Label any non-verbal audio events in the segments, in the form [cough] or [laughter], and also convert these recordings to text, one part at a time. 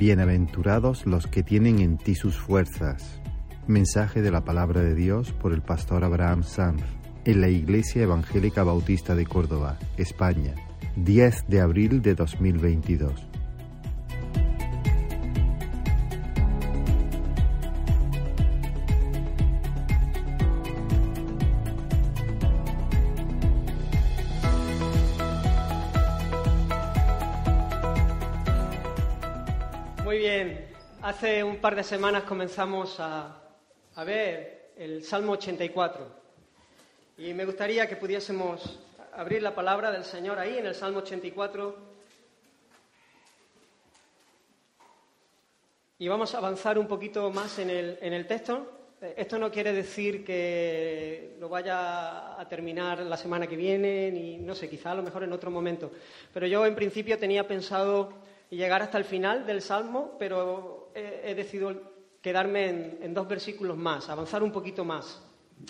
Bienaventurados los que tienen en ti sus fuerzas. Mensaje de la palabra de Dios por el pastor Abraham Sanz en la Iglesia Evangélica Bautista de Córdoba, España, 10 de abril de 2022. Par de semanas comenzamos a, ver el Salmo 84 y me gustaría que pudiésemos abrir la palabra del Señor ahí en el Salmo 84 y vamos a avanzar un poquito más en el, en el texto. Esto no quiere decir que lo vaya a terminar la semana que viene, ni no sé, quizá a lo mejor en otro momento. Pero yo en principio tenía pensado llegar hasta el final del Salmo, pero he, decidido quedarme en, dos versículos más, avanzar un poquito más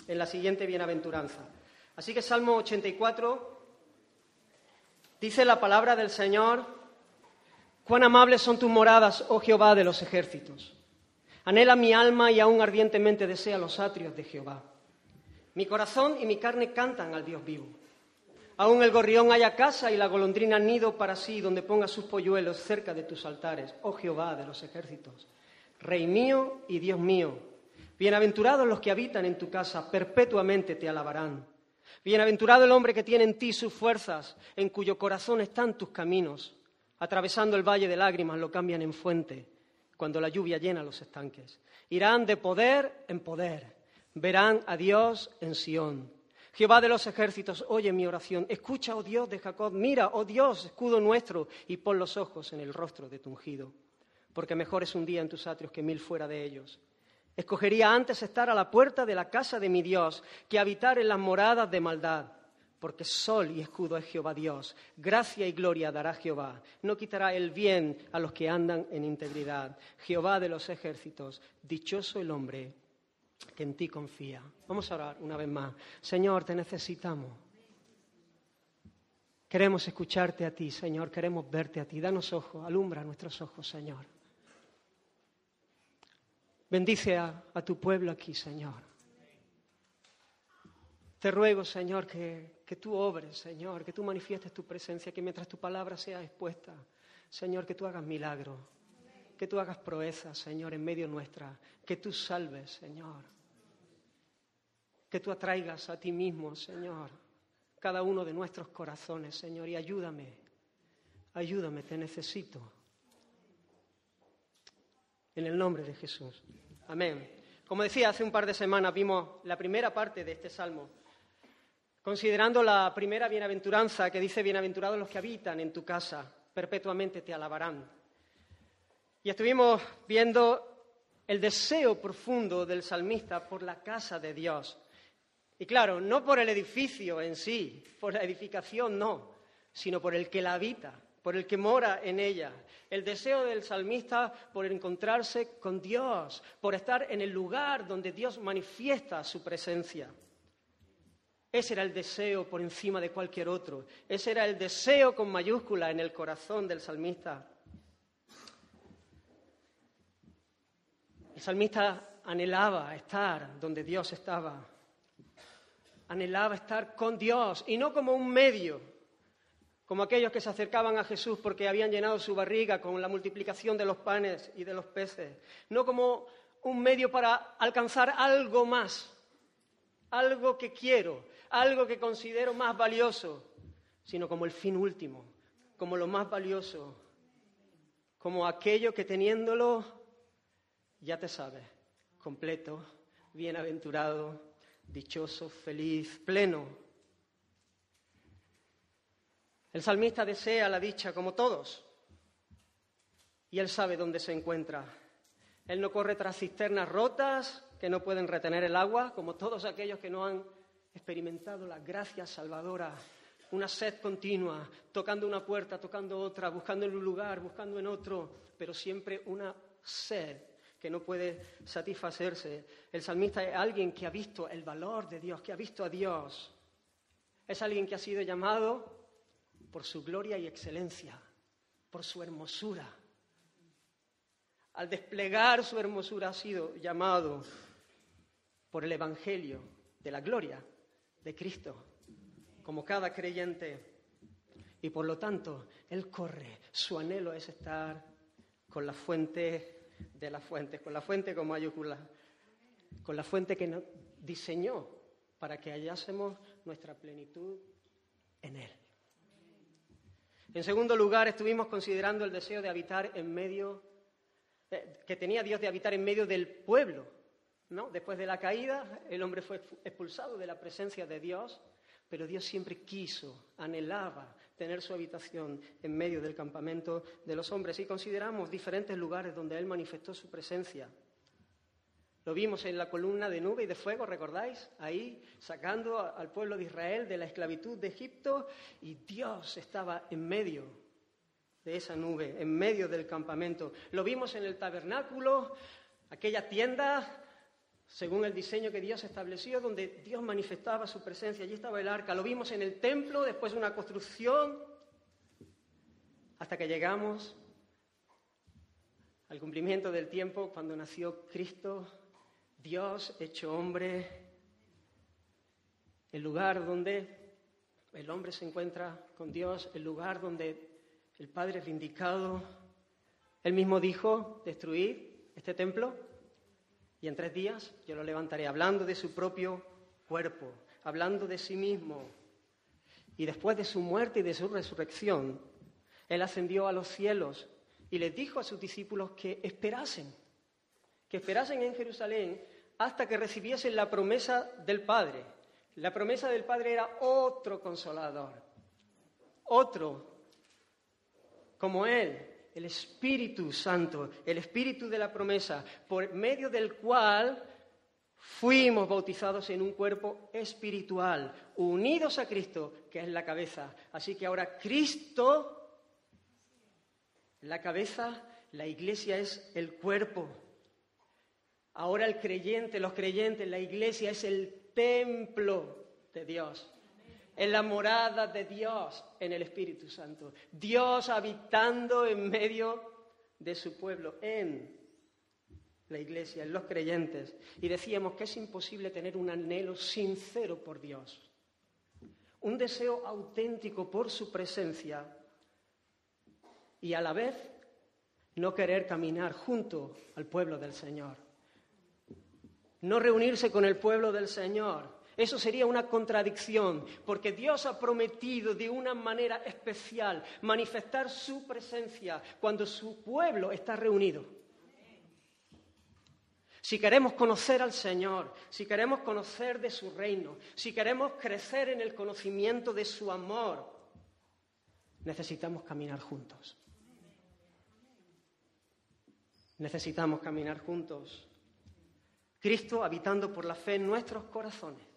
en la siguiente bienaventuranza. Así que Salmo 84 dice la palabra del Señor, cuán amables son tus moradas, oh Jehová de los ejércitos. Anhela mi alma y aún ardientemente desea los atrios de Jehová. Mi corazón y mi carne cantan al Dios vivo. Aún el gorrión haya casa y la golondrina nido para sí, donde ponga sus polluelos cerca de tus altares, oh Jehová de los ejércitos. Rey mío y Dios mío, bienaventurados los que habitan en tu casa, perpetuamente te alabarán. Bienaventurado el hombre que tiene en ti sus fuerzas, en cuyo corazón están tus caminos. Atravesando el valle de lágrimas lo cambian en fuente, cuando la lluvia llena los estanques. Irán de poder en poder, verán a Dios en Sión Jehová de los ejércitos, oye mi oración. Escucha, oh Dios de Jacob. Mira, oh Dios, escudo nuestro, y pon los ojos en el rostro de tu ungido. Porque mejor es un día en tus atrios que mil fuera de ellos. Escogería antes estar a la puerta de la casa de mi Dios que habitar en las moradas de maldad. Porque sol y escudo es Jehová Dios. Gracia y gloria dará Jehová. No quitará el bien a los que andan en integridad. Jehová de los ejércitos, dichoso el hombre que en ti confía. Vamos a orar una vez más. Señor, te necesitamos. Queremos escucharte a ti, Señor. Queremos verte a ti. Danos ojos, alumbra nuestros ojos, Señor. Bendice a, tu pueblo aquí, Señor. Te ruego, Señor, que, que tú obres, Señor, que tú manifiestes tu presencia, que mientras tu palabra sea expuesta, Señor, que tú hagas milagros que tú hagas proezas, Señor, en medio nuestra, que tú salves, Señor, que tú atraigas a ti mismo, Señor, cada uno de nuestros corazones, Señor, y ayúdame, ayúdame, te necesito. En el nombre de Jesús. Amén. Como decía, hace un par de semanas vimos la primera parte de este salmo, considerando la primera bienaventuranza que dice, bienaventurados los que habitan en tu casa, perpetuamente te alabarán. Y estuvimos viendo el deseo profundo del salmista por la casa de Dios. Y claro, no por el edificio en sí, por la edificación no, sino por el que la habita, por el que mora en ella. El deseo del salmista por encontrarse con Dios, por estar en el lugar donde Dios manifiesta su presencia. Ese era el deseo por encima de cualquier otro. Ese era el deseo con mayúscula en el corazón del salmista. El salmista anhelaba estar donde Dios estaba. Anhelaba estar con Dios y no como un medio, como aquellos que se acercaban a Jesús porque habían llenado su barriga con la multiplicación de los panes y de los peces, no como un medio para alcanzar algo más, algo que quiero, algo que considero más valioso, sino como el fin último, como lo más valioso, como aquello que teniéndolo ya te sabes, completo, bienaventurado, dichoso, feliz, pleno. El salmista desea la dicha como todos y él sabe dónde se encuentra. Él no corre tras cisternas rotas que no pueden retener el agua, como todos aquellos que no han experimentado la gracia salvadora, una sed continua, tocando una puerta, tocando otra, buscando en un lugar, buscando en otro, pero siempre una sed que no puede satisfacerse. El salmista es alguien que ha visto el valor de Dios, que ha visto a Dios. Es alguien que ha sido llamado por su gloria y excelencia, por su hermosura. al desplegar su hermosura, ha sido llamado por el Evangelio de la gloria de Cristo, como cada creyente. Y por lo tanto, Él corre, su anhelo es estar con la fuente de las fuentes, con la fuente con mayúsculas, con la fuente que nos diseñó para que hallásemos nuestra plenitud en Él. En segundo lugar, estuvimos considerando el deseo de habitar en medio, eh, que tenía Dios de habitar en medio del pueblo. ¿no? Después de la caída, el hombre fue expulsado de la presencia de Dios, pero Dios siempre quiso, anhelaba tener su habitación en medio del campamento de los hombres. Y consideramos diferentes lugares donde Él manifestó su presencia. Lo vimos en la columna de nube y de fuego, ¿recordáis? Ahí sacando al pueblo de Israel de la esclavitud de Egipto y Dios estaba en medio de esa nube, en medio del campamento. Lo vimos en el tabernáculo, aquella tienda, según el diseño que Dios estableció, donde Dios manifestaba su presencia. Allí estaba el arca. Lo vimos en el templo, después de una construcción, hasta que llegamos al cumplimiento del tiempo cuando nació Cristo Dios hecho hombre, el lugar donde el hombre se encuentra con Dios, el lugar donde el Padre es vindicado. Él mismo dijo, destruir este templo y en tres días yo lo levantaré, hablando de su propio cuerpo, hablando de sí mismo. Y después de su muerte y de su resurrección, Él ascendió a los cielos y les dijo a sus discípulos que esperasen que esperasen en Jerusalén hasta que recibiesen la promesa del Padre. La promesa del Padre era otro consolador, otro como Él, el Espíritu Santo, el Espíritu de la promesa, por medio del cual fuimos bautizados en un cuerpo espiritual, unidos a Cristo, que es la cabeza. Así que ahora Cristo, la cabeza, la iglesia es el cuerpo. Ahora el creyente, los creyentes, la iglesia es el templo de Dios. Es la morada de Dios en el Espíritu Santo. Dios habitando en medio de su pueblo, en la iglesia, en los creyentes. Y decíamos que es imposible tener un anhelo sincero por Dios, un deseo auténtico por su presencia y a la vez no querer caminar junto al pueblo del Señor no reunirse con el pueblo del Señor. Eso sería una contradicción, porque Dios ha prometido de una manera especial manifestar su presencia cuando su pueblo está reunido. Si queremos conocer al Señor, si queremos conocer de su reino, si queremos crecer en el conocimiento de su amor, necesitamos caminar juntos. Necesitamos caminar juntos. Cristo habitando por la fe en nuestros corazones.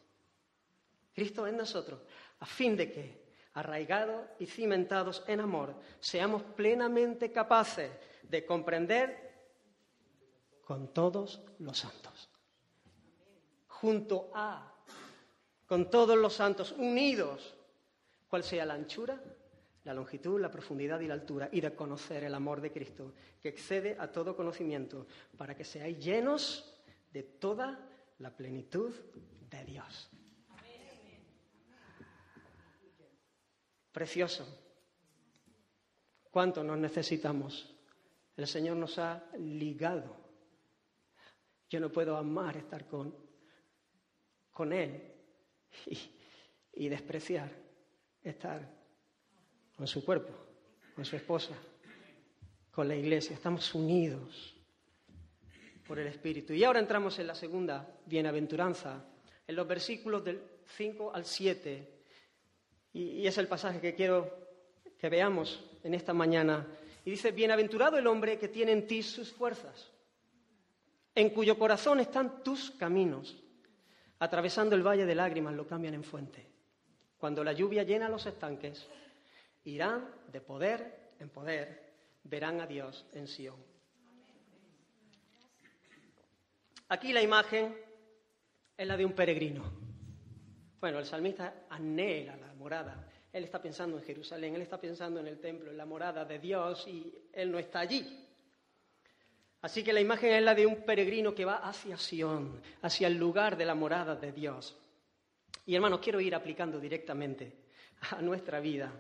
Cristo en nosotros, a fin de que, arraigados y cimentados en amor, seamos plenamente capaces de comprender con todos los santos. Junto a, con todos los santos, unidos, cual sea la anchura, la longitud, la profundidad y la altura, y de conocer el amor de Cristo, que excede a todo conocimiento, para que seáis llenos de toda la plenitud de Dios. Precioso. ¿Cuánto nos necesitamos? El Señor nos ha ligado. Yo no puedo amar estar con, con Él [laughs] y, y despreciar estar con su cuerpo, con su esposa, con la iglesia. Estamos unidos por el Espíritu. Y ahora entramos en la segunda bienaventuranza, en los versículos del 5 al 7. Y, es el pasaje que quiero que veamos en esta mañana. Y dice, bienaventurado el hombre que tiene en ti sus fuerzas, en cuyo corazón están tus caminos. Atravesando el valle de lágrimas lo cambian en fuente. Cuando la lluvia llena los estanques, irán de poder en poder, verán a Dios en Sión. Aquí la imagen es la de un peregrino. Bueno, el salmista anhela la morada. Él está pensando en Jerusalén, él está pensando en el templo, en la morada de Dios y él no está allí. Así que la imagen es la de un peregrino que va hacia Sion, hacia el lugar de la morada de Dios. Y hermanos, quiero ir aplicando directamente a nuestra vida.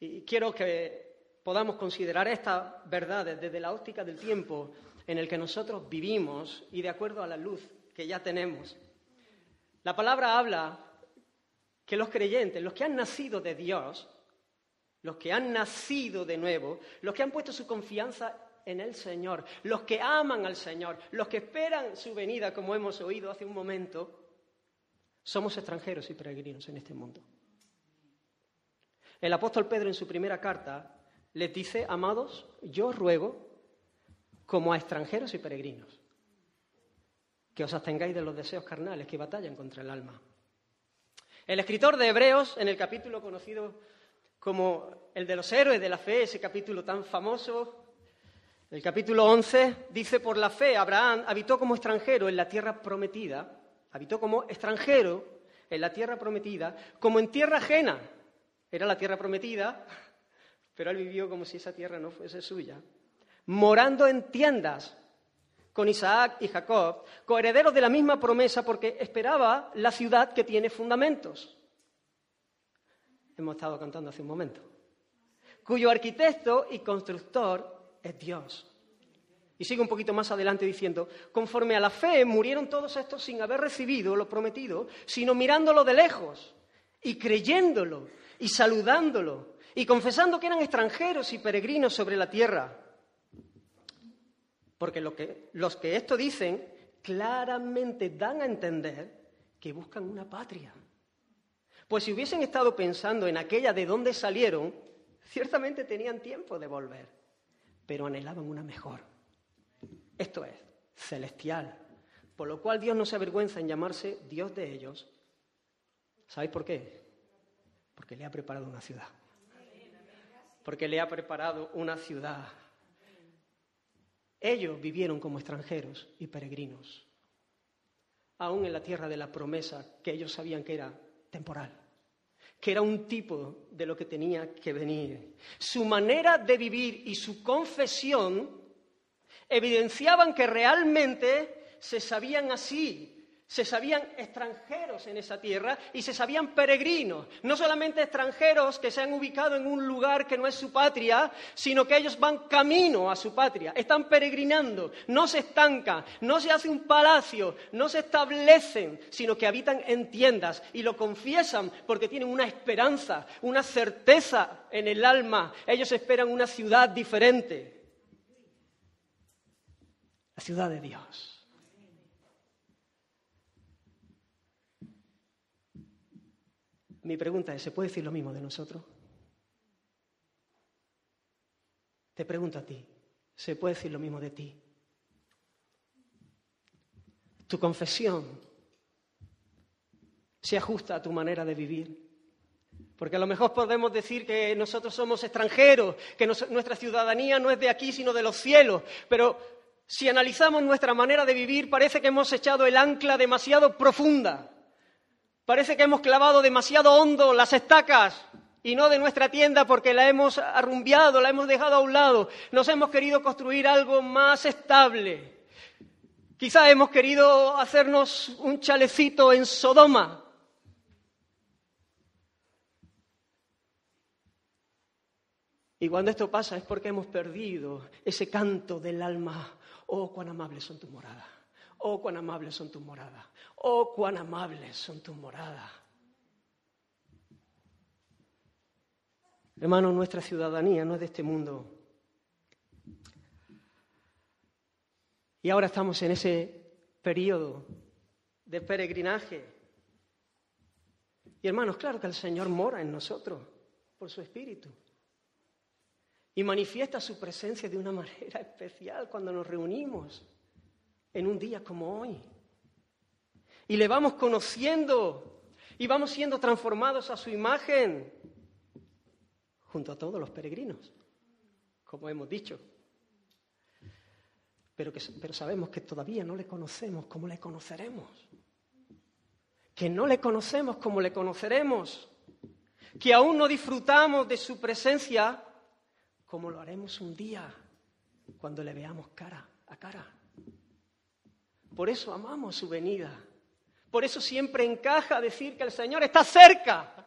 Y quiero que podamos considerar estas verdades desde la óptica del tiempo en el que nosotros vivimos y de acuerdo a la luz que ya tenemos. La palabra habla que los creyentes, los que han nacido de Dios, los que han nacido de nuevo, los que han puesto su confianza en el Señor, los que aman al Señor, los que esperan su venida, como hemos oído hace un momento, somos extranjeros y peregrinos en este mundo. El apóstol Pedro en su primera carta les dice, amados, yo ruego, como a extranjeros y peregrinos, que os abstengáis de los deseos carnales que batallan contra el alma. El escritor de Hebreos, en el capítulo conocido como el de los héroes de la fe, ese capítulo tan famoso, el capítulo 11 dice, por la fe Abraham habitó como extranjero en la tierra prometida, habitó como extranjero en la tierra prometida, como en tierra ajena. Era la tierra prometida, pero él vivió como si esa tierra no fuese suya, morando en tiendas con Isaac y Jacob, coherederos de la misma promesa porque esperaba la ciudad que tiene fundamentos. Hemos estado cantando hace un momento. Cuyo arquitecto y constructor es Dios. Y sigue un poquito más adelante diciendo, conforme a la fe murieron todos estos sin haber recibido lo prometido, sino mirándolo de lejos y creyéndolo y saludándolo y confesando que eran extranjeros y peregrinos sobre la tierra. Porque lo que, los que esto dicen claramente dan a entender que buscan una patria. Pues si hubiesen estado pensando en aquella de donde salieron, ciertamente tenían tiempo de volver pero anhelaban una mejor. Esto es, celestial. Por lo cual Dios no se avergüenza en llamarse Dios de ellos. ¿Sabéis por qué? Porque le ha preparado una ciudad. Porque le ha preparado una ciudad. Ellos vivieron como extranjeros y peregrinos, aún en la tierra de la promesa que ellos sabían que era temporal que era un tipo de lo que tenía que venir. Su manera de vivir y su confesión evidenciaban que realmente se sabían así, se sabían extranjeros en esa tierra y se sabían peregrinos, no solamente extranjeros que se han ubicado en un lugar que no es su patria, sino que ellos van camino a su patria, están peregrinando, no se estancan, no se hace un palacio, no se establecen, sino que habitan en tiendas y lo confiesan porque tienen una esperanza, una certeza en el alma, ellos esperan una ciudad diferente, la ciudad de Dios. Mi pregunta es, ¿se puede decir lo mismo de nosotros? Te pregunto a ti, ¿se puede decir lo mismo de ti? Tu confesión se ajusta a tu manera de vivir. Porque a lo mejor podemos decir que nosotros somos extranjeros, que nuestra ciudadanía no es de aquí, sino de los cielos. Pero si analizamos nuestra manera de vivir, parece que hemos echado el ancla demasiado profunda. Parece que hemos clavado demasiado hondo las estacas y no de nuestra tienda porque la hemos arrumbiado, la hemos dejado a un lado. Nos hemos querido construir algo más estable. Quizá hemos querido hacernos un chalecito en Sodoma. Y cuando esto pasa es porque hemos perdido ese canto del alma. Oh, cuán amables son tus moradas. Oh, cuán amables son tus moradas. Oh, cuán amables son tus moradas. Hermano, nuestra ciudadanía no es de este mundo. Y ahora estamos en ese periodo de peregrinaje. Y hermanos, claro que el Señor mora en nosotros por su Espíritu. Y manifiesta su presencia de una [laughs] manera especial cuando nos reunimos en un día como hoy. Y le vamos conociendo y vamos siendo transformados a su imagen junto a todos los peregrinos, como hemos dicho. Pero, que, pero sabemos que todavía no le conocemos como le conoceremos. Que no le conocemos como le conoceremos. Que aún no disfrutamos de su presencia como lo haremos un día cuando le veamos cara a cara. Por eso amamos su venida. Por eso siempre encaja decir que el Señor está cerca.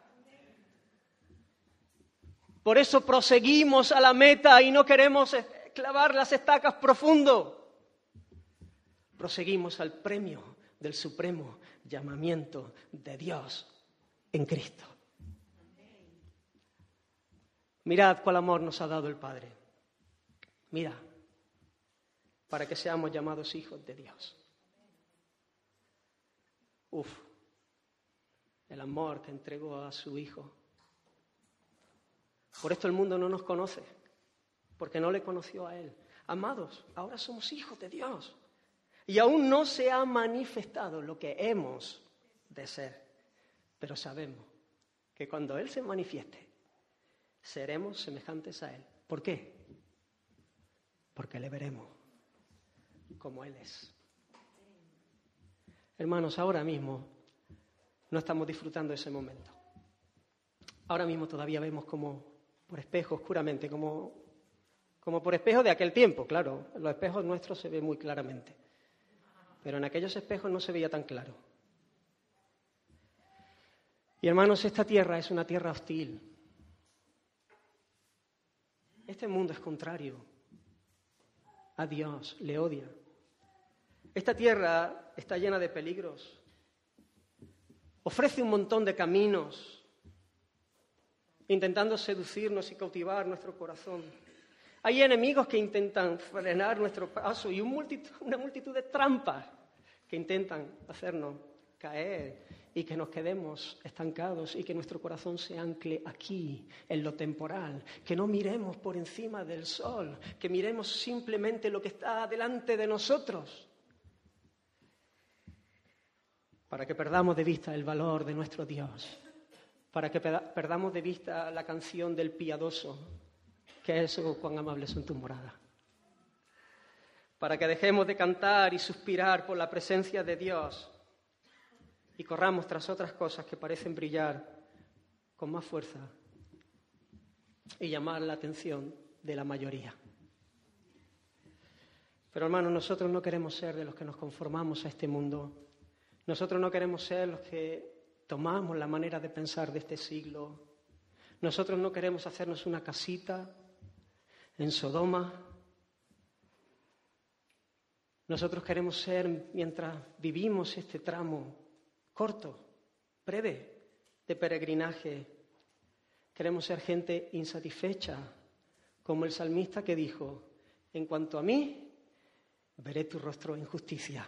Por eso proseguimos a la meta y no queremos clavar las estacas profundo. Proseguimos al premio del supremo llamamiento de Dios en Cristo. Mirad cuál amor nos ha dado el Padre. Mira, para que seamos llamados hijos de Dios. Uf, el amor que entregó a su Hijo. Por esto el mundo no nos conoce, porque no le conoció a Él. Amados, ahora somos hijos de Dios. Y aún no se ha manifestado lo que hemos de ser. Pero sabemos que cuando Él se manifieste, seremos semejantes a Él. ¿Por qué? Porque le veremos como Él es. Hermanos, ahora mismo no estamos disfrutando ese momento. Ahora mismo todavía vemos como por espejo, oscuramente, como, como por espejo de aquel tiempo, claro. Los espejos nuestros se ven muy claramente. Pero en aquellos espejos no se veía tan claro. Y hermanos, esta tierra es una tierra hostil. Este mundo es contrario a Dios, le odia. Esta tierra está llena de peligros. Ofrece un montón de caminos intentando seducirnos y cautivar nuestro corazón. Hay enemigos que intentan frenar nuestro paso y una multitud de trampas que intentan hacernos caer y que nos quedemos estancados y que nuestro corazón se ancle aquí, en lo temporal, que no miremos por encima del sol, que miremos simplemente lo que está delante de nosotros, para que perdamos de vista el valor de nuestro Dios, para que perdamos de vista la canción del piadoso, que es oh, cuán amables son tus moradas para que dejemos de cantar y suspirar por la presencia de Dios y corramos tras otras cosas que parecen brillar con más fuerza y llamar la atención de la mayoría. Pero hermanos, nosotros no queremos ser de los que nos conformamos a este mundo. Nosotros no queremos ser los que tomamos la manera de pensar de este siglo. Nosotros no queremos hacernos una casita en Sodoma. Nosotros queremos ser, mientras vivimos este tramo, corto, breve, de peregrinaje. Queremos ser gente insatisfecha, como el salmista que dijo, en cuanto a mí, veré tu rostro en justicia.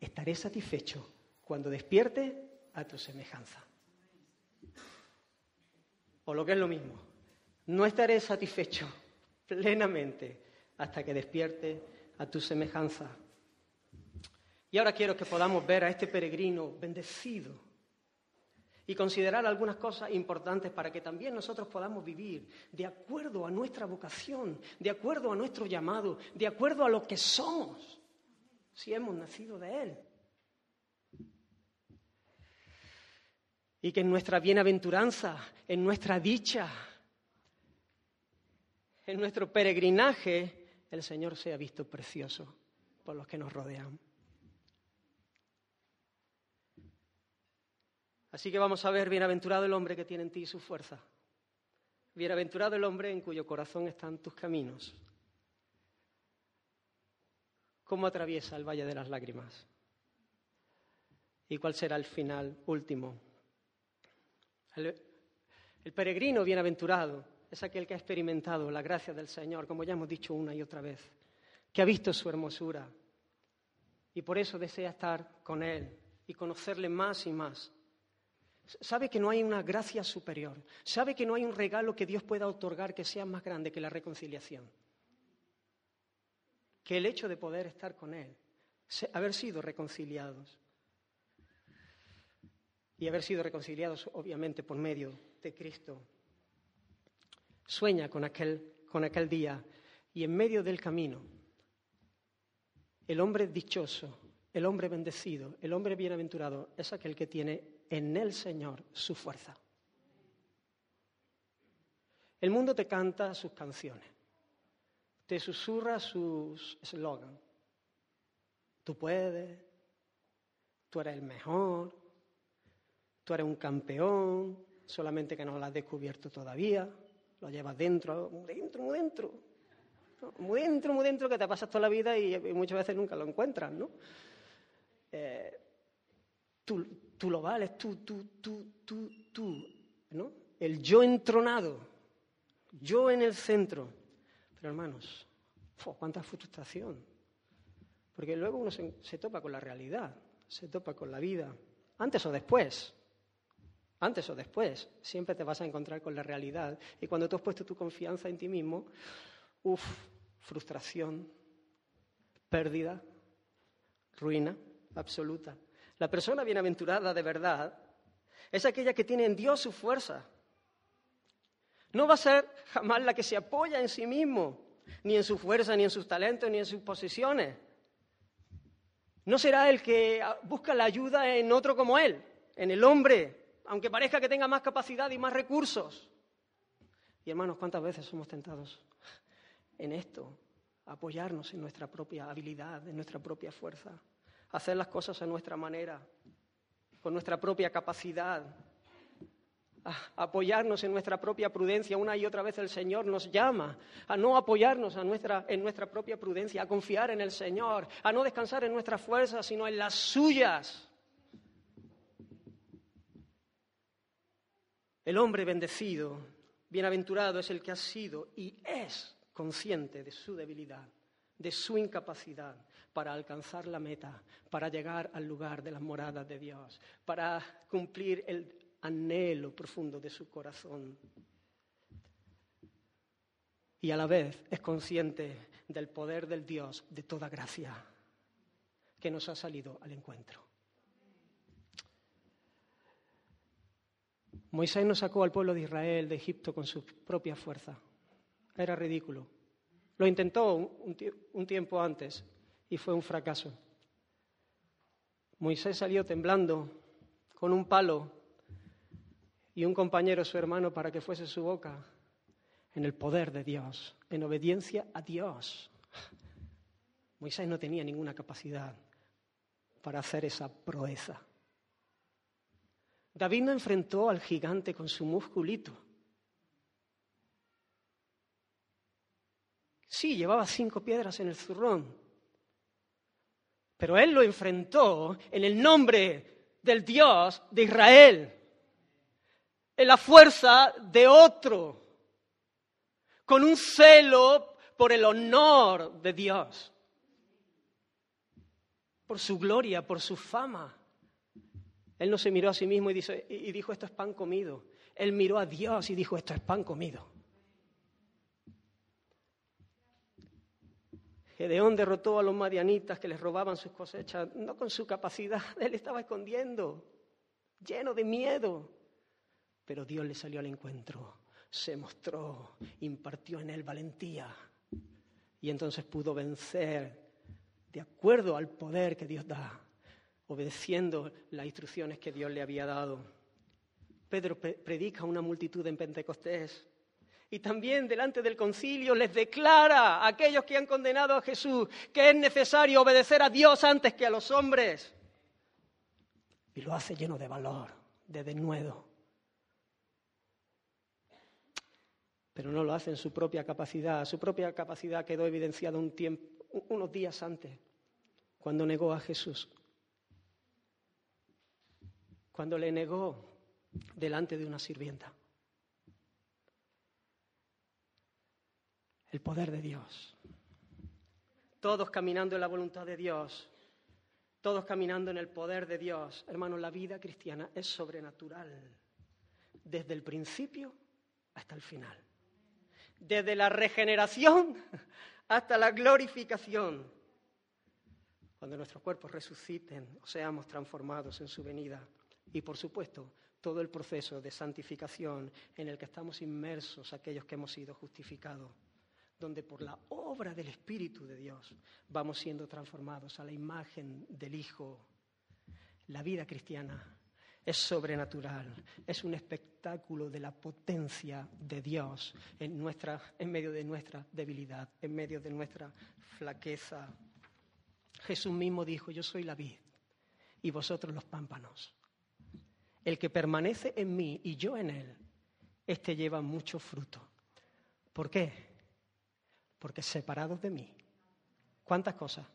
Estaré satisfecho cuando despierte a tu semejanza. O lo que es lo mismo, no estaré satisfecho plenamente hasta que despierte a tu semejanza. Y ahora quiero que podamos ver a este peregrino bendecido y considerar algunas cosas importantes para que también nosotros podamos vivir de acuerdo a nuestra vocación, de acuerdo a nuestro llamado, de acuerdo a lo que somos, si hemos nacido de Él. Y que en nuestra bienaventuranza, en nuestra dicha, en nuestro peregrinaje, el Señor sea visto precioso por los que nos rodean. Así que vamos a ver, bienaventurado el hombre que tiene en ti su fuerza. Bienaventurado el hombre en cuyo corazón están tus caminos. ¿Cómo atraviesa el valle de las lágrimas? ¿Y cuál será el final último? El, peregrino bienaventurado es aquel que ha experimentado la gracia del Señor, como ya hemos dicho una y otra vez, que ha visto su hermosura y por eso desea estar con Él y conocerle más y más sabe que no hay una gracia superior, sabe que no hay un regalo que Dios pueda otorgar que sea más grande que la reconciliación, que el hecho de poder estar con Él, haber sido reconciliados y haber sido reconciliados obviamente por medio de Cristo. Sueña con aquel, con aquel día y en medio del camino, el hombre dichoso, el hombre bendecido, el hombre bienaventurado es aquel que tiene en el Señor su fuerza. El mundo te canta sus canciones, te susurra sus eslogan. Tú puedes, tú eres el mejor, tú eres un campeón, solamente que no lo has descubierto todavía, lo llevas dentro, muy dentro, muy dentro, muy dentro, muy dentro, que te pasas toda la vida y, muchas veces nunca lo encuentras, ¿no? Eh, tú, tú lo vales, tú, tú, tú, tú, tú, ¿no? El yo entronado, yo en el centro. Hermanos, cuánta frustración. Porque luego uno se, se topa con la realidad, se topa con la vida, antes o después. Antes o después, siempre te vas a encontrar con la realidad. Y cuando tú has puesto tu confianza en ti mismo, uff, frustración, pérdida, ruina absoluta. La persona bienaventurada de verdad es aquella que tiene en Dios su fuerza. No va a ser jamás la que se apoya en sí mismo, ni en su fuerza, ni en sus talentos, ni en sus posiciones. No será el que busca la ayuda en otro como él, en el hombre, aunque parezca que tenga más capacidad y más recursos. Y hermanos, ¿cuántas veces somos tentados en esto? Apoyarnos en nuestra propia habilidad, en nuestra propia fuerza hacer las cosas a nuestra manera, con nuestra propia capacidad, apoyarnos en nuestra propia prudencia. Una y otra vez el Señor nos llama a no apoyarnos en nuestra propia prudencia, a confiar en el Señor, a no descansar en nuestras fuerzas, sino en las suyas. El hombre bendecido, bienaventurado es el que ha sido y es consciente de su debilidad, de su incapacidad, para alcanzar la meta, para llegar al lugar de las moradas de Dios, para cumplir el anhelo profundo de su corazón. Y a la vez es consciente del poder del Dios de toda gracia que nos ha salido al encuentro. Moisés no sacó al pueblo de Israel de Egipto con su propia fuerza. Era ridículo. Lo intentó un, tiempo antes, y fue un fracaso. Moisés salió temblando con un palo y un compañero, su hermano, para que fuese su boca en el poder de Dios, en obediencia a Dios. Moisés no tenía ninguna capacidad para hacer esa proeza. David no enfrentó al gigante con su musculito. Sí, llevaba cinco piedras en el zurrón, pero él lo enfrentó en el nombre del Dios de Israel, en la fuerza de otro, con un celo por el honor de Dios, por su gloria, por su fama. Él no se miró a sí mismo y, dijo, esto es pan comido. Él miró a Dios y dijo, esto es pan comido. Gedeón derrotó a los madianitas que les robaban sus cosechas, no con su capacidad, [laughs] él estaba escondiendo, lleno de miedo. Pero Dios le salió al encuentro, se mostró, impartió en él valentía y entonces pudo vencer de acuerdo al poder que Dios da, obedeciendo las instrucciones que Dios le había dado. Pedro predica a una multitud en Pentecostés y también delante del concilio les declara a aquellos que han condenado a Jesús que es necesario obedecer a Dios antes que a los hombres. Y lo hace lleno de valor, de denuedo. Pero no lo hace en su propia capacidad. Su propia capacidad quedó evidenciada un tiempo, unos días antes, cuando negó a Jesús. Cuando le negó delante de una sirvienta. el poder de Dios. Todos caminando en la voluntad de Dios, todos caminando en el poder de Dios. Hermanos, la vida cristiana es sobrenatural, desde el principio hasta el final. Desde la regeneración [laughs] hasta la glorificación. Cuando nuestros cuerpos resuciten o seamos transformados en su venida. Y por supuesto, todo el proceso de santificación en el que estamos inmersos aquellos que hemos sido justificados donde por la obra del Espíritu de Dios vamos siendo transformados a la imagen del Hijo. La vida cristiana es sobrenatural, es un espectáculo de la potencia de Dios en, nuestra, en medio de nuestra debilidad, en medio de nuestra flaqueza. Jesús mismo dijo, yo soy la vid y vosotros los pámpanos. El que permanece en mí y yo en él, éste lleva mucho fruto. ¿Por qué? Porque separados de mí, ¿cuántas cosas?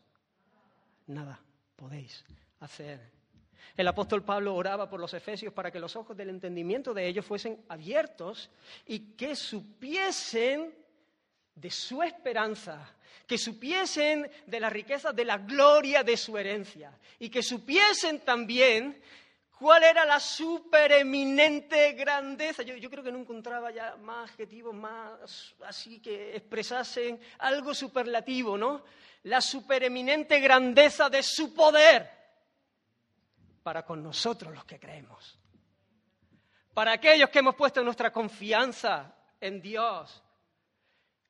Nada podéis hacer el apóstol Pablo oraba por los efesios para que los ojos del entendimiento de ellos fuesen abiertos y que supiesen de su esperanza, que supiesen de la riqueza de la gloria de su herencia y que supiesen también cuál era la supereminente grandeza. Yo, yo, creo que no encontraba ya más adjetivos más así que expresasen algo superlativo, ¿no? La supereminente grandeza de su poder para con nosotros los que creemos. Para aquellos que hemos puesto nuestra confianza en Dios.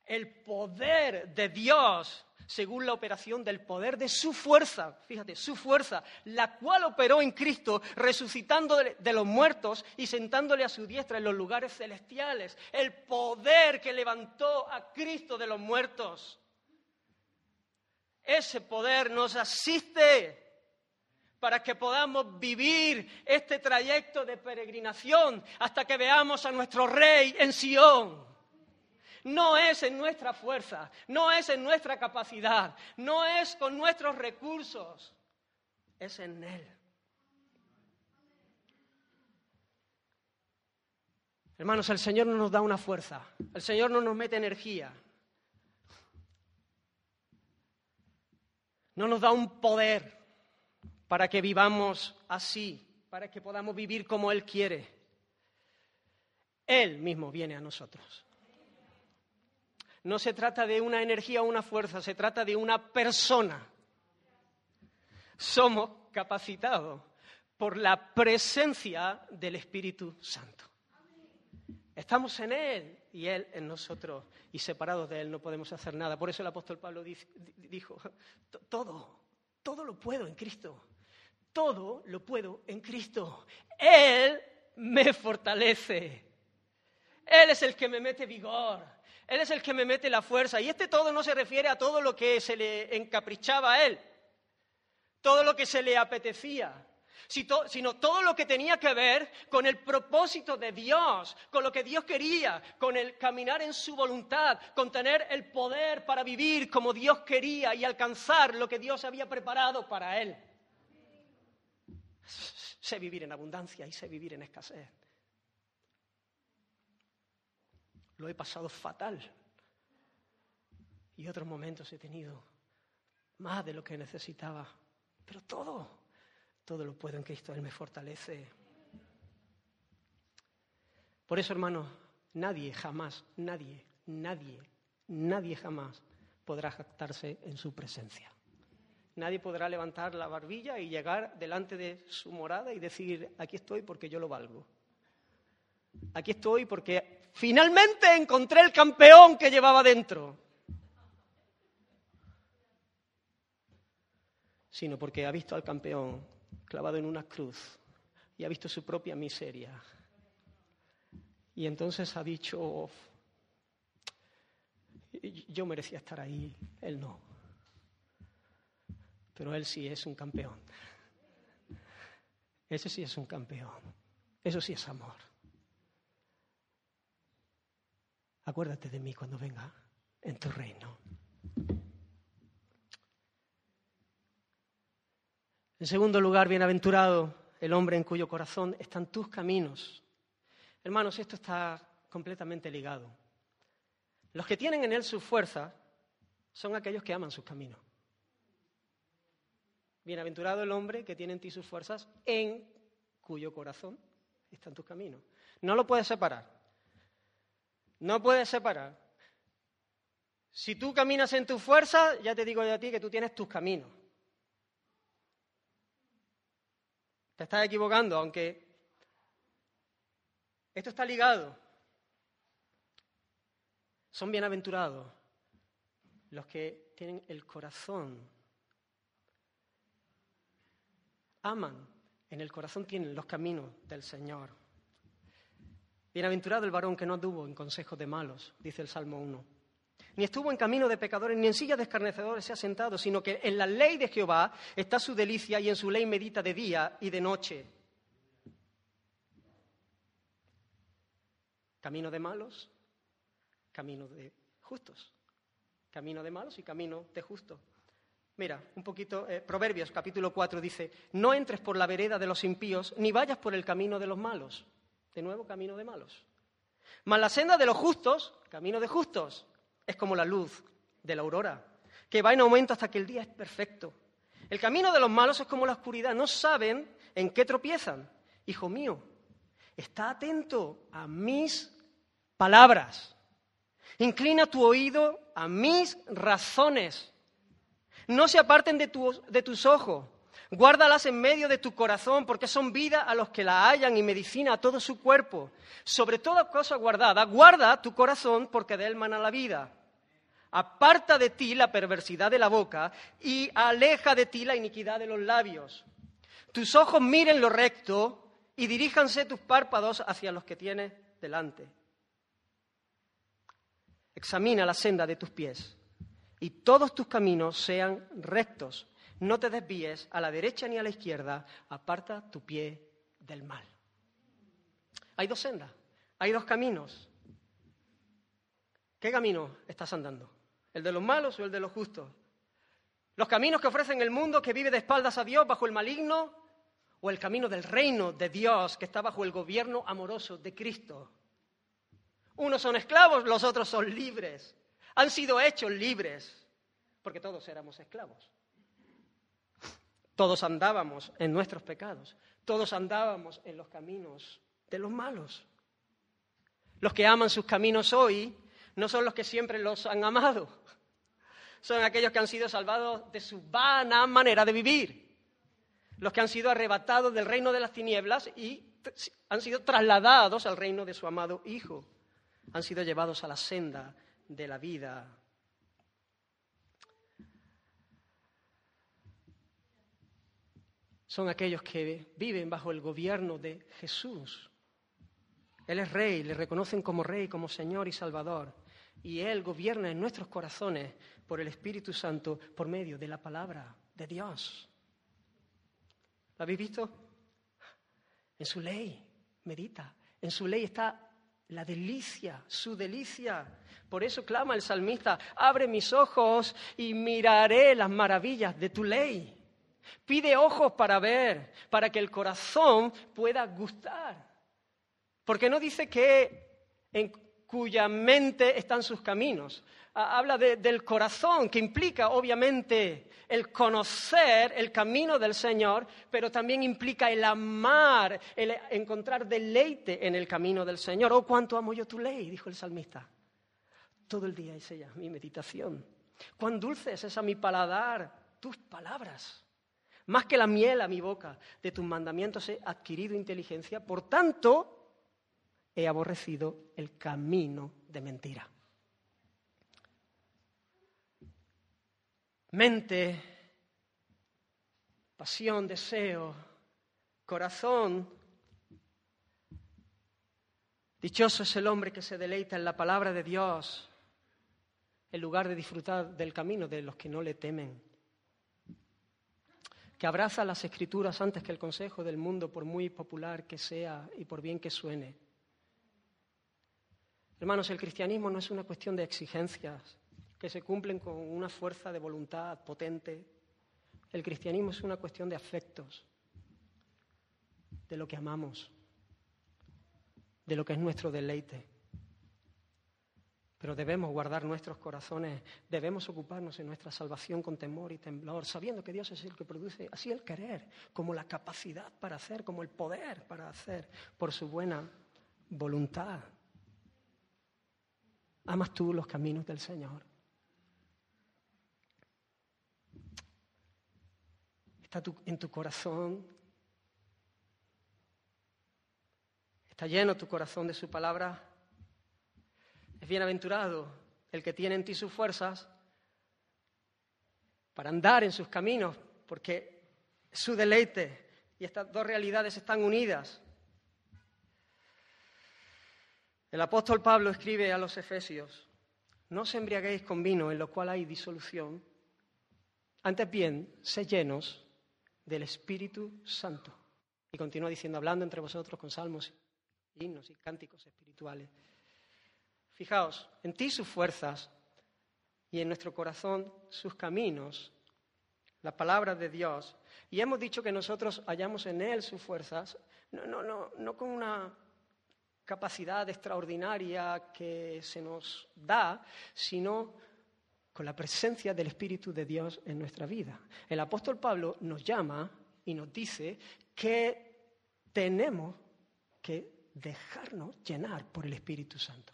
El poder de Dios, según la operación del poder de su fuerza, fíjate, su fuerza, la cual operó en Cristo, resucitando de los muertos y sentándole a su diestra en los lugares celestiales. El poder que levantó a Cristo de los muertos. Ese poder nos asiste para que podamos vivir este trayecto de peregrinación hasta que veamos a nuestro Rey en Sión. No es en nuestra fuerza, no es en nuestra capacidad, no es con nuestros recursos, es en Él. Hermanos, el Señor no nos da una fuerza, el Señor no nos mete energía, no nos da un poder para que vivamos así, para que podamos vivir como Él quiere. Él mismo viene a nosotros. No se trata de una energía o una fuerza, se trata de una persona. Somos capacitados por la presencia del Espíritu Santo. Estamos en Él y Él en nosotros y separados de Él no podemos hacer nada. Por eso el apóstol Pablo dijo, todo, todo lo puedo en Cristo todo lo puedo en Cristo. Él me fortalece. Él es el que me mete vigor. Él es el que me mete la fuerza. Y este todo no se refiere a todo lo que se le encaprichaba a él, todo lo que se le apetecía, sino todo lo que tenía que ver con el propósito de Dios, con lo que Dios quería, con el caminar en su voluntad, con tener el poder para vivir como Dios quería y alcanzar lo que Dios había preparado para él. Sé vivir en abundancia y sé vivir en escasez. Lo he pasado fatal. Y otros momentos he tenido más de lo que necesitaba. Pero todo, todo lo puedo en Cristo. Él me fortalece. Por eso, hermanos, nadie jamás, nadie, nadie, nadie jamás podrá jactarse en su presencia. Nadie podrá levantar la barbilla y llegar delante de su morada y decir, aquí estoy porque yo lo valgo. Aquí estoy porque finalmente encontré el campeón que llevaba dentro. Sino porque ha visto al campeón clavado en una cruz y ha visto su propia miseria. Y entonces ha dicho, yo merecía estar ahí, él no pero él sí es un campeón. Ese sí es un campeón. Eso sí es amor. Acuérdate de mí cuando venga en tu reino. En segundo lugar, bienaventurado el hombre en cuyo corazón están tus caminos. Hermanos, esto está completamente ligado. Los que tienen en él su fuerza son aquellos que aman sus caminos. Bienaventurado el hombre que tiene en ti sus fuerzas, en cuyo corazón están tus caminos. No lo puedes separar. No puedes separar. Si tú caminas en tu fuerza, ya te digo yo a ti que tú tienes tus caminos. Te estás equivocando, aunque esto está ligado. Son bienaventurados los que tienen el corazón aman en el corazón tienen los caminos del Señor. Bienaventurado el varón que no anduvo en consejos de malos, dice el Salmo 1. Ni estuvo en camino de pecadores, ni en silla de escarnecedores se ha sentado, sino que en la ley de Jehová está su delicia y en su ley medita de día y de noche. Camino de malos, camino de justos. Camino de malos y camino de justos. Mira, un poquito, eh, Proverbios capítulo 4 dice, no entres por la vereda de los impíos, ni vayas por el camino de los malos. De nuevo, camino de malos. Mas la senda de los justos, camino de justos, es como la luz de la aurora, que va en aumento hasta que el día es perfecto. El camino de los malos es como la oscuridad, no saben en qué tropiezan. Hijo mío, está atento a mis palabras. Inclina tu oído a mis razones. No se aparten de, de tus ojos. Guárdalas en medio de tu corazón, porque son vida a los que la hallan y medicina a todo su cuerpo. Sobre toda cosa guardada, guarda tu corazón, porque de él mana la vida. Aparta de ti la perversidad de la boca y aleja de ti la iniquidad de los labios. Tus ojos miren lo recto y diríjanse tus párpados hacia los que tienes delante. Examina la senda de tus pies y todos tus caminos sean rectos. No te desvíes a la derecha ni a la izquierda, aparta tu pie del mal. Hay dos sendas, hay dos caminos. ¿Qué camino estás andando? ¿El de los malos o el de los justos? ¿Los caminos que ofrecen el mundo que vive de espaldas a Dios bajo el maligno? ¿O el camino del reino de Dios que está bajo el gobierno amoroso de Cristo? Unos son esclavos, los otros son libres. Han sido hechos libres, porque todos éramos esclavos. Todos andábamos en nuestros pecados, todos andábamos en los caminos de los malos. Los que aman sus caminos hoy no son los que siempre los han amado, son aquellos que han sido salvados de su vana manera de vivir, los que han sido arrebatados del reino de las tinieblas y han sido trasladados al reino de su amado Hijo han sido llevados a la senda de la vida. Son aquellos que viven bajo el gobierno de Jesús. Él es rey, le reconocen como rey, como Señor y Salvador. Y Él gobierna en nuestros corazones por el Espíritu Santo, por medio de la palabra de Dios. ¿Lo habéis visto? En su ley, medita. En su ley está la delicia, su delicia. Por eso clama el salmista, abre mis ojos y miraré las maravillas de tu ley. Pide ojos para ver, para que el corazón pueda gustar. Porque no dice que en cuya mente están sus caminos. Habla del corazón, que implica obviamente el conocer el camino del Señor, pero también implica el amar, el encontrar deleite en el camino del Señor. Oh, cuánto amo yo tu ley, dijo el salmista. Todo el día es ella, mi meditación. Cuán dulce es esa mi paladar, tus palabras. Más que la miel a mi boca, de tus mandamientos he adquirido inteligencia, por tanto, he aborrecido el camino de mentira. Mente, pasión, deseo, corazón. Dichoso es el hombre que se deleita en la palabra de Dios en lugar de disfrutar del camino de los que no le temen, que abraza las escrituras antes que el consejo del mundo, por muy popular que sea y por bien que suene. Hermanos, el cristianismo no es una cuestión de exigencias que se cumplen con una fuerza de voluntad potente. El cristianismo es una cuestión de afectos, de lo que amamos, de lo que es nuestro deleite. Pero debemos guardar nuestros corazones, debemos ocuparnos en nuestra salvación con temor y temblor, sabiendo que Dios es el que produce así el querer, como la capacidad para hacer, como el poder para hacer, por su buena voluntad. ¿Amas tú los caminos del Señor? ¿Está en tu corazón? ¿Está lleno tu corazón de su palabra? Es bienaventurado el que tiene en ti sus fuerzas para andar en sus caminos, porque su deleite y estas dos realidades están unidas. El apóstol Pablo escribe a los Efesios, no os embriaguéis con vino en lo cual hay disolución, antes bien, sé llenos del Espíritu Santo. Y continúa diciendo, hablando entre vosotros con salmos, himnos y cánticos espirituales. Fijaos, en ti sus fuerzas y en nuestro corazón sus caminos, la palabra de Dios. Y hemos dicho que nosotros hallamos en Él sus fuerzas, no, no, no, no con una capacidad extraordinaria que se nos da, sino con la presencia del Espíritu de Dios en nuestra vida. El apóstol Pablo nos llama y nos dice que tenemos que dejarnos llenar por el Espíritu Santo.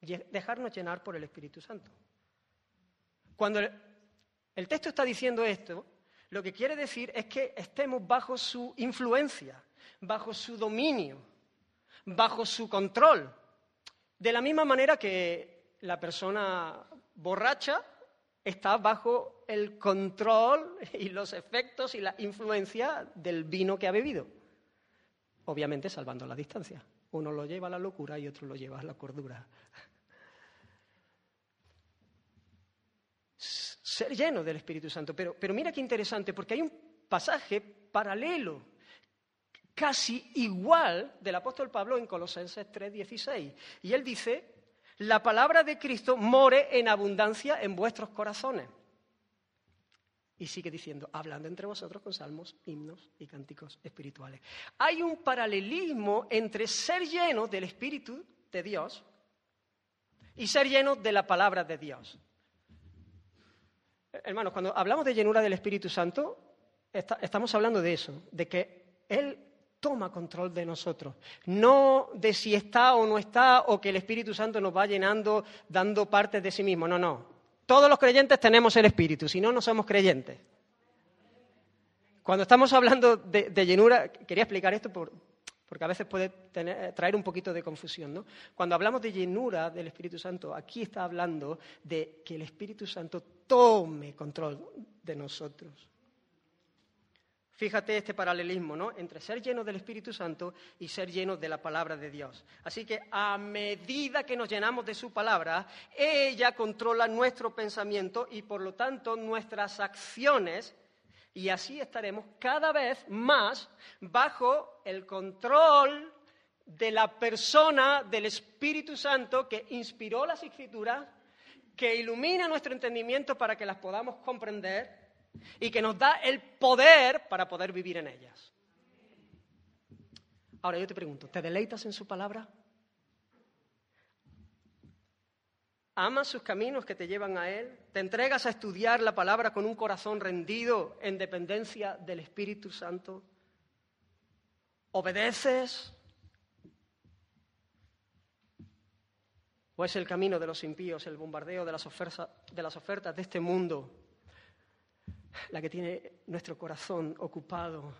Dejarnos llenar por el Espíritu Santo. Cuando el, texto está diciendo esto, lo que quiere decir es que estemos bajo su influencia, bajo su dominio bajo su control. De la misma manera que la persona borracha está bajo el control y los efectos y la influencia del vino que ha bebido. Obviamente salvando la distancia. Uno lo lleva a la locura y otro lo lleva a la cordura. Ser lleno del Espíritu Santo. Pero, pero mira qué interesante, porque hay un pasaje paralelo casi igual del apóstol Pablo en Colosenses 3:16. Y él dice, la palabra de Cristo more en abundancia en vuestros corazones. Y sigue diciendo, hablando entre vosotros con salmos, himnos y cánticos espirituales. Hay un paralelismo entre ser lleno del Espíritu de Dios y ser lleno de la palabra de Dios. Hermanos, cuando hablamos de llenura del Espíritu Santo, estamos hablando de eso, de que Él toma control de nosotros. No de si está o no está o que el Espíritu Santo nos va llenando dando partes de sí mismo. No, no. Todos los creyentes tenemos el Espíritu, si no, no somos creyentes. Cuando estamos hablando de, llenura, quería explicar esto porque a veces puede traer un poquito de confusión. ¿no? Cuando hablamos de llenura del Espíritu Santo, aquí está hablando de que el Espíritu Santo tome control de nosotros. Fíjate este paralelismo, ¿no? Entre ser lleno del Espíritu Santo y ser lleno de la palabra de Dios. Así que a medida que nos llenamos de su palabra, ella controla nuestro pensamiento y por lo tanto nuestras acciones y así estaremos cada vez más bajo el control de la persona del Espíritu Santo que inspiró las escrituras, que ilumina nuestro entendimiento para que las podamos comprender y que nos da el poder para poder vivir en ellas. Ahora yo te pregunto, ¿te deleitas en su palabra? ¿Amas sus caminos que te llevan a Él? ¿Te entregas a estudiar la palabra con un corazón rendido en dependencia del Espíritu Santo? ¿Obedeces? ¿O es el camino de los impíos, el bombardeo de las, ofertas de, las ofertas de este mundo la que tiene nuestro corazón ocupado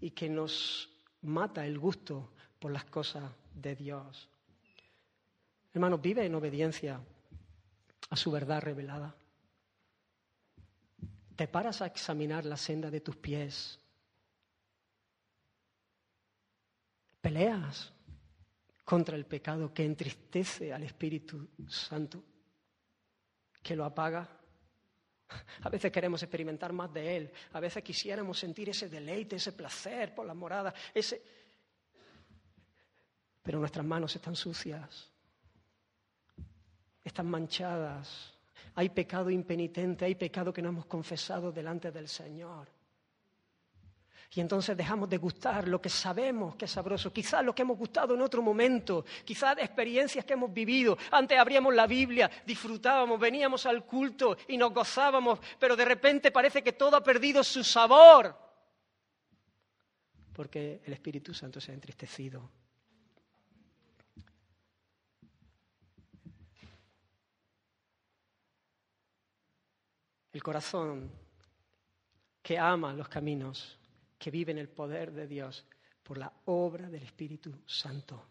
y que nos mata el gusto por las cosas de Dios. Hermano, vive en obediencia a su verdad revelada. Te paras a examinar la senda de tus pies. Peleas contra el pecado que entristece al Espíritu Santo, que lo apaga [laughs] a veces queremos experimentar más de Él. A veces quisiéramos sentir ese deleite, ese placer por la morada, ese... Pero nuestras manos están sucias, están manchadas. Hay pecado impenitente, hay pecado que no hemos confesado delante del Señor. Y entonces dejamos de gustar lo que sabemos que es sabroso, quizás lo que hemos gustado en otro momento, quizás experiencias que hemos vivido. Antes abríamos la Biblia, disfrutábamos, veníamos al culto y nos gozábamos, pero de repente parece que todo ha perdido su sabor, porque el Espíritu Santo se ha entristecido. El corazón que ama los caminos que vive en el poder de Dios por la obra del Espíritu Santo.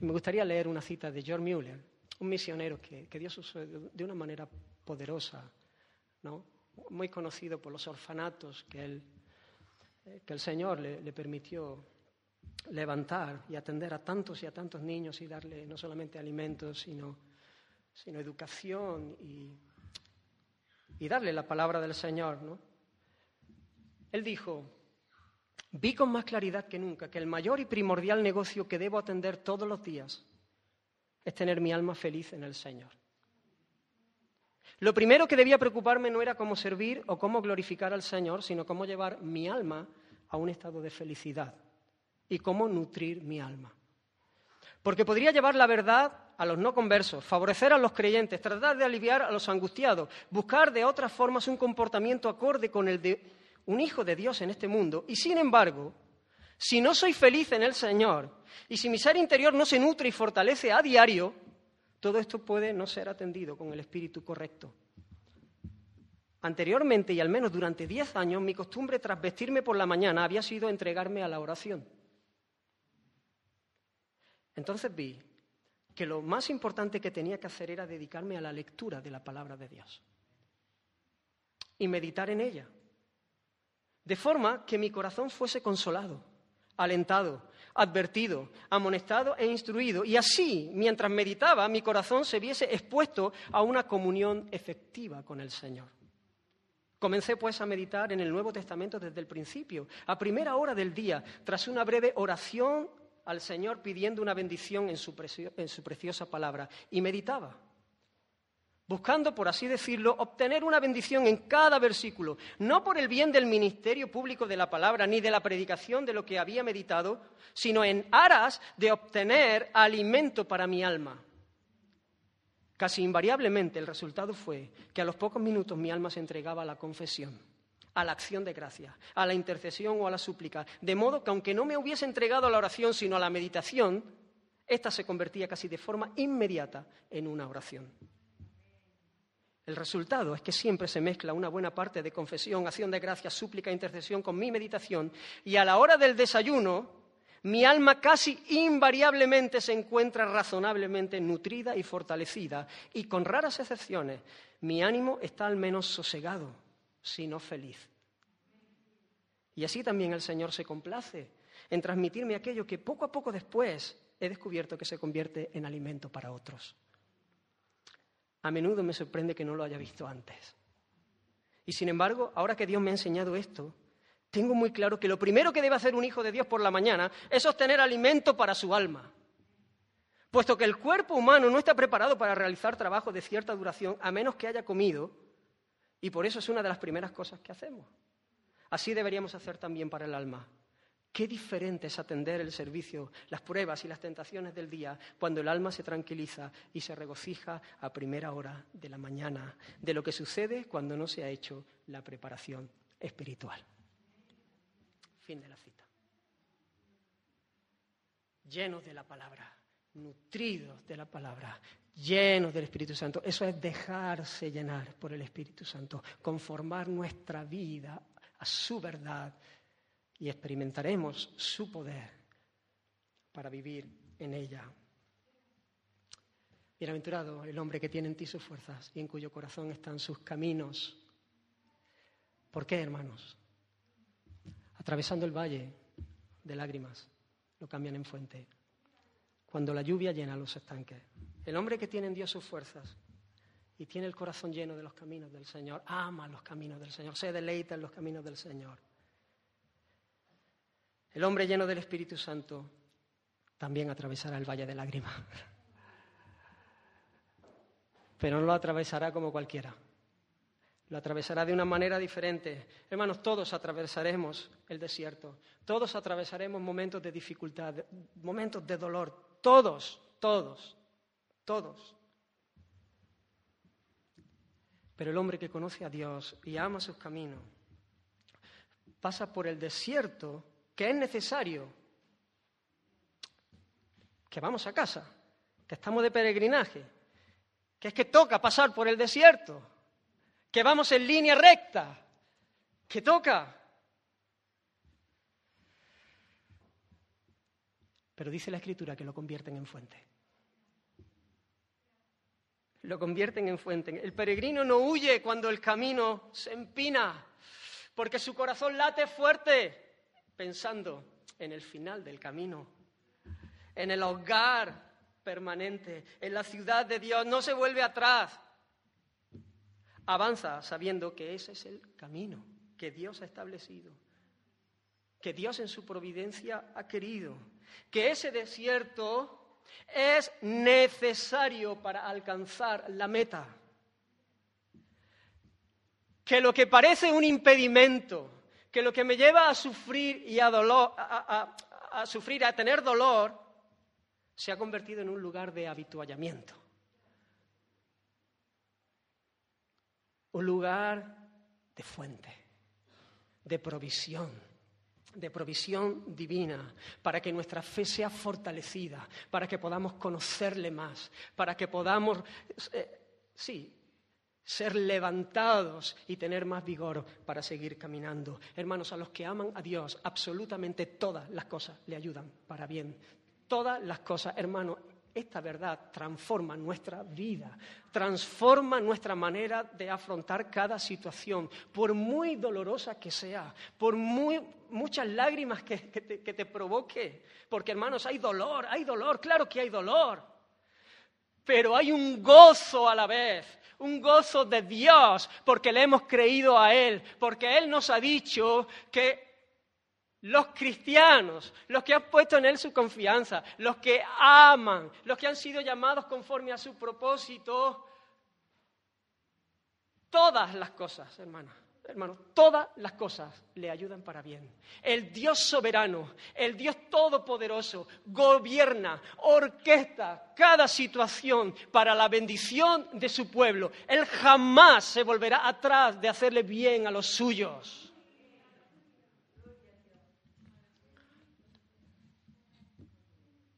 me gustaría leer una cita de George Mueller, un misionero que, Dios usó de una manera poderosa, ¿no? muy conocido por los orfanatos que él eh, que el Señor le, le permitió levantar y atender a tantos y a tantos niños y darle no solamente alimentos, sino, sino educación y, y darle la palabra del Señor. ¿no? Él dijo, vi con más claridad que nunca que el mayor y primordial negocio que debo atender todos los días es tener mi alma feliz en el Señor. Lo primero que debía preocuparme no era cómo servir o cómo glorificar al Señor, sino cómo llevar mi alma a un estado de felicidad y cómo nutrir mi alma. Porque podría llevar la verdad a los no conversos, favorecer a los creyentes, tratar de aliviar a los angustiados, buscar de otras formas un comportamiento acorde con el de un hijo de Dios en este mundo. Y sin embargo, si no soy feliz en el Señor y si mi ser interior no se nutre y fortalece a diario, todo esto puede no ser atendido con el espíritu correcto. Anteriormente, y al menos durante diez años, mi costumbre tras vestirme por la mañana había sido entregarme a la oración. Entonces vi que lo más importante que tenía que hacer era dedicarme a la lectura de la palabra de Dios y meditar en ella, de forma que mi corazón fuese consolado, alentado, advertido, amonestado e instruido, y así, mientras meditaba, mi corazón se viese expuesto a una comunión efectiva con el Señor. Comencé pues a meditar en el Nuevo Testamento desde el principio, a primera hora del día, tras una breve oración al Señor pidiendo una bendición en su, preciosa palabra. Y meditaba, buscando, por así decirlo, obtener una bendición en cada versículo, no por el bien del ministerio público de la palabra ni de la predicación de lo que había meditado, sino en aras de obtener alimento para mi alma. Casi invariablemente el resultado fue que a los pocos minutos mi alma se entregaba a la confesión a la acción de gracia, a la intercesión o a la súplica, de modo que aunque no me hubiese entregado a la oración, sino a la meditación, ésta se convertía casi de forma inmediata en una oración. El resultado es que siempre se mezcla una buena parte de confesión, acción de gracia, súplica, intercesión con mi meditación, y a la hora del desayuno, mi alma casi invariablemente se encuentra razonablemente nutrida y fortalecida, y con raras excepciones, mi ánimo está al menos sosegado sino feliz. Y así también el Señor se complace en transmitirme aquello que poco a poco después he descubierto que se convierte en alimento para otros. A menudo me sorprende que no lo haya visto antes. Y sin embargo, ahora que Dios me ha enseñado esto, tengo muy claro que lo primero que debe hacer un hijo de Dios por la mañana es obtener alimento para su alma. Puesto que el cuerpo humano no está preparado para realizar trabajo de cierta duración a menos que haya comido y por eso es una de las primeras cosas que hacemos. Así deberíamos hacer también para el alma. Qué diferente es atender el servicio, las pruebas y las tentaciones del día cuando el alma se tranquiliza y se regocija a primera hora de la mañana de lo que sucede cuando no se ha hecho la preparación espiritual. Fin de la cita. Llenos de la palabra, nutridos de la palabra, llenos del Espíritu Santo. Eso es dejarse llenar por el Espíritu Santo, conformar nuestra vida a su verdad y experimentaremos su poder para vivir en ella. Bienaventurado el hombre que tiene en ti sus fuerzas y en cuyo corazón están sus caminos. ¿Por qué, hermanos? Atravesando el valle de lágrimas, lo cambian en fuente. Cuando la lluvia llena los estanques. El hombre que tiene en Dios sus fuerzas y tiene el corazón lleno de los caminos del Señor, ama los caminos del Señor, se deleita en los caminos del Señor. El hombre lleno del Espíritu Santo también atravesará el valle de lágrimas. Pero no lo atravesará como cualquiera. Lo atravesará de una manera diferente. Hermanos, todos atravesaremos el desierto. Todos atravesaremos momentos de dificultad, momentos de dolor. Todos, todos todos. Pero el hombre que conoce a Dios y ama sus caminos pasa por el desierto que es necesario, que vamos a casa, que estamos de peregrinaje, que es que toca pasar por el desierto, que vamos en línea recta, que toca. Pero dice la Escritura que lo convierten en fuente lo convierten en fuente. El peregrino no huye cuando el camino se empina, porque su corazón late fuerte. Pensando en el final del camino, en el hogar permanente, en la ciudad de Dios, no se vuelve atrás. Avanza sabiendo que ese es el camino que Dios ha establecido, que Dios en su providencia ha querido, que ese desierto es necesario para alcanzar la meta, que lo que parece un impedimento, que lo que me lleva a sufrir y a, dolor, a, sufrir, a tener dolor, se ha convertido en un lugar de habituallamiento. Un lugar de fuente, de provisión, de provisión divina, para que nuestra fe sea fortalecida, para que podamos conocerle más, para que podamos, eh, sí, ser levantados y tener más vigor para seguir caminando. Hermanos, a los que aman a Dios, absolutamente todas las cosas le ayudan para bien. Todas las cosas, hermanos, esta verdad transforma nuestra vida, transforma nuestra manera de afrontar cada situación, por muy dolorosa que sea, por muy, muchas lágrimas que, te, que te provoque. Porque, hermanos, hay dolor, hay dolor, claro que hay dolor. Pero hay un gozo a la vez, un gozo de Dios, porque le hemos creído a Él, porque Él nos ha dicho que los cristianos, los que han puesto en Él su confianza, los que aman, los que han sido llamados conforme a su propósito, todas las cosas, hermanos hermanos, todas las cosas le ayudan para bien. El Dios soberano, el Dios todopoderoso, gobierna, orquesta cada situación para la bendición de su pueblo. Él jamás se volverá atrás de hacerle bien a los suyos.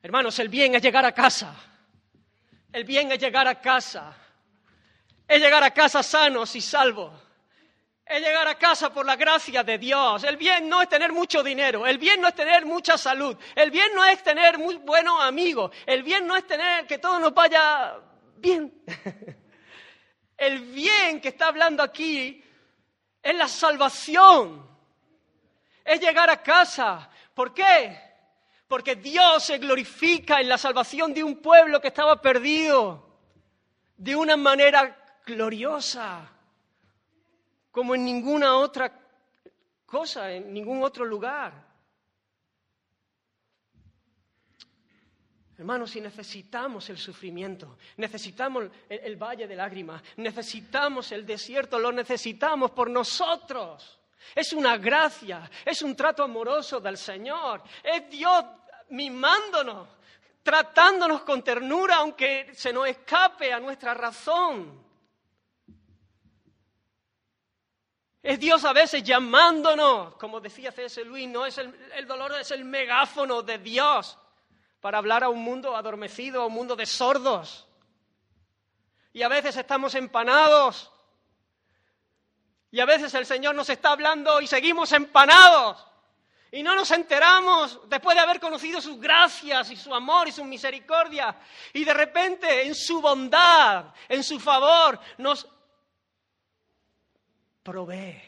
Hermanos, el bien es llegar a casa. El bien es llegar a casa. Es llegar a casa sanos y salvos es llegar a casa por la gracia de Dios. El bien no es tener mucho dinero, el bien no es tener mucha salud, el bien no es tener muy buenos amigos, el bien no es tener que todo nos vaya bien. [laughs] El bien que está hablando aquí es la salvación, es llegar a casa. ¿Por qué? Porque Dios se glorifica en la salvación de un pueblo que estaba perdido de una manera gloriosa como en ninguna otra cosa, en ningún otro lugar. Hermanos, si necesitamos el sufrimiento, necesitamos el, valle de lágrimas, necesitamos el desierto, lo necesitamos por nosotros. Es una gracia, es un trato amoroso del Señor, es Dios mimándonos, tratándonos con ternura aunque se nos escape a nuestra razón. Es Dios a veces llamándonos, como decía C.S. Luis, no es el, el, dolor, es el megáfono de Dios para hablar a un mundo adormecido, a un mundo de sordos. Y a veces estamos empanados. Y a veces el Señor nos está hablando y seguimos empanados. Y no nos enteramos después de haber conocido sus gracias y su amor y su misericordia. Y de repente, en su bondad, en su favor, nos provee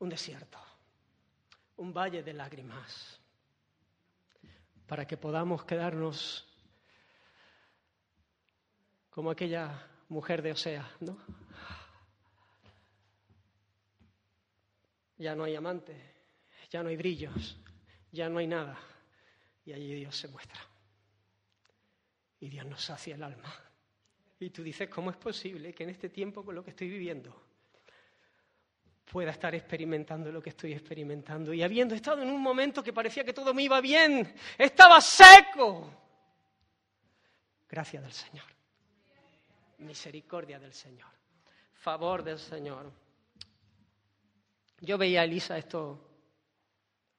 un desierto, un valle de lágrimas, para que podamos quedarnos como aquella mujer de Osea, ¿no? Ya no hay amante, ya no hay brillos, ya no hay nada. Y allí Dios se muestra. Y Dios nos sacia el alma. Y tú dices, ¿cómo es posible que en este tiempo con lo que estoy viviendo pueda estar experimentando lo que estoy experimentando. Y habiendo estado en un momento que parecía que todo me iba bien, estaba seco. Gracia del Señor. Misericordia del Señor. Favor del Señor. Yo veía a Elisa estos,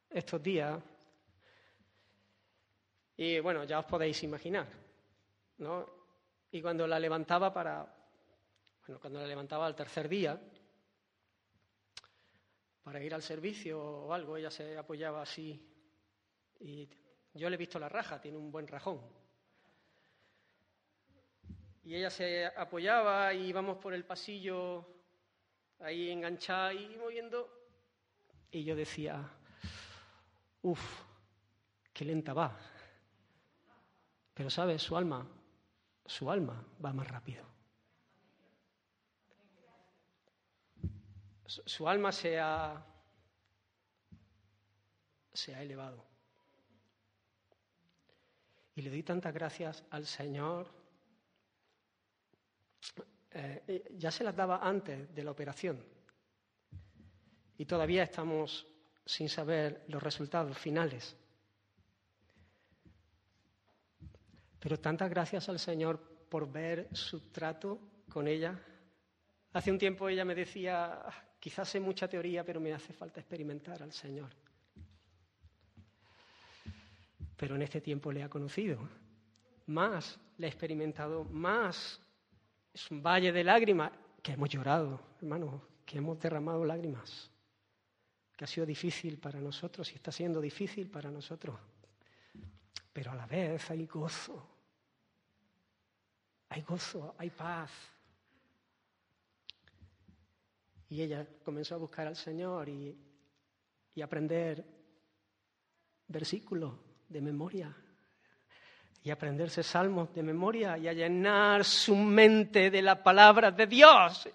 estos días y bueno, ya os podéis imaginar, ¿no? Y cuando la levantaba para, bueno, cuando la levantaba al tercer día, para ir al servicio o algo, ella se apoyaba así. Y yo le he visto la raja, tiene un buen rajón. Y ella se apoyaba y íbamos por el pasillo ahí enganchada y moviendo. Y yo decía, Uf, qué lenta va. Pero sabes, su alma, su alma va más rápido. Su, alma se ha, elevado. Y le doy tantas gracias al Señor. Eh, ya se las daba antes de la operación. Y todavía estamos sin saber los resultados finales. Pero tantas gracias al Señor por ver su trato con ella. Hace un tiempo ella me decía, quizás sé mucha teoría, pero me hace falta experimentar al Señor. Pero en este tiempo le ha conocido. Más le ha experimentado, más es un valle de lágrimas que hemos llorado, hermano, que hemos derramado lágrimas que ha sido difícil para nosotros y está siendo difícil para nosotros. Pero a la vez hay gozo, hay gozo, hay paz. Y ella comenzó a buscar al Señor y, y aprender versículos de memoria y aprenderse salmos de memoria y a llenar su mente de la palabra de Dios.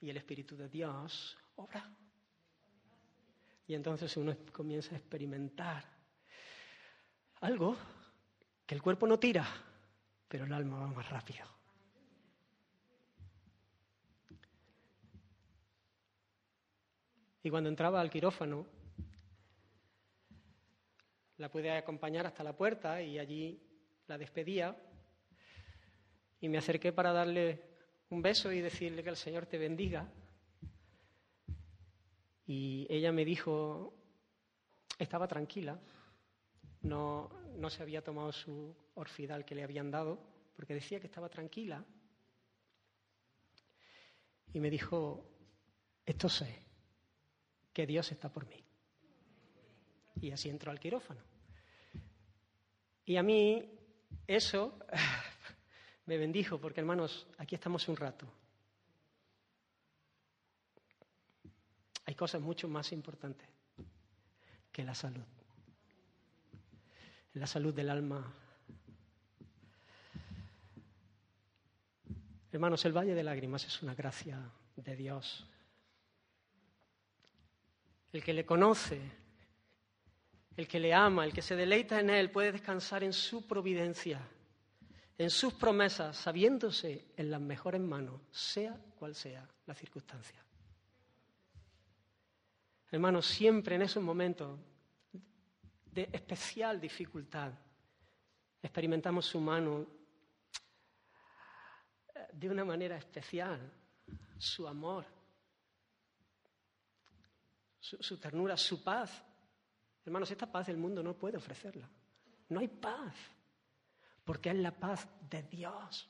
Y el Espíritu de Dios obra. Y entonces uno comienza a experimentar algo que el cuerpo no tira, pero el alma va más rápido. Y cuando entraba al quirófano, la pude acompañar hasta la puerta y allí la despedía. Y me acerqué para darle un beso y decirle que el Señor te bendiga. Y ella me dijo, estaba tranquila, no, no se había tomado su orfidal que le habían dado, porque decía que estaba tranquila. Y me dijo, esto sé, que Dios está por mí. Y así entró al quirófano. Y a mí eso [laughs] me bendijo, porque hermanos, aquí estamos un rato. Hay cosas mucho más importantes que la salud. La salud del alma. Hermanos, el Valle de Lágrimas es una gracia de Dios. El que le conoce, el que le ama, el que se deleita en Él, puede descansar en su providencia, en sus promesas, sabiéndose en las mejores manos, sea cual sea la circunstancia. Hermanos, siempre en esos momentos de especial dificultad experimentamos su mano de una manera especial, su amor, su, ternura, su paz. Hermanos, esta paz el mundo no puede ofrecerla. No hay paz, porque es la paz de Dios.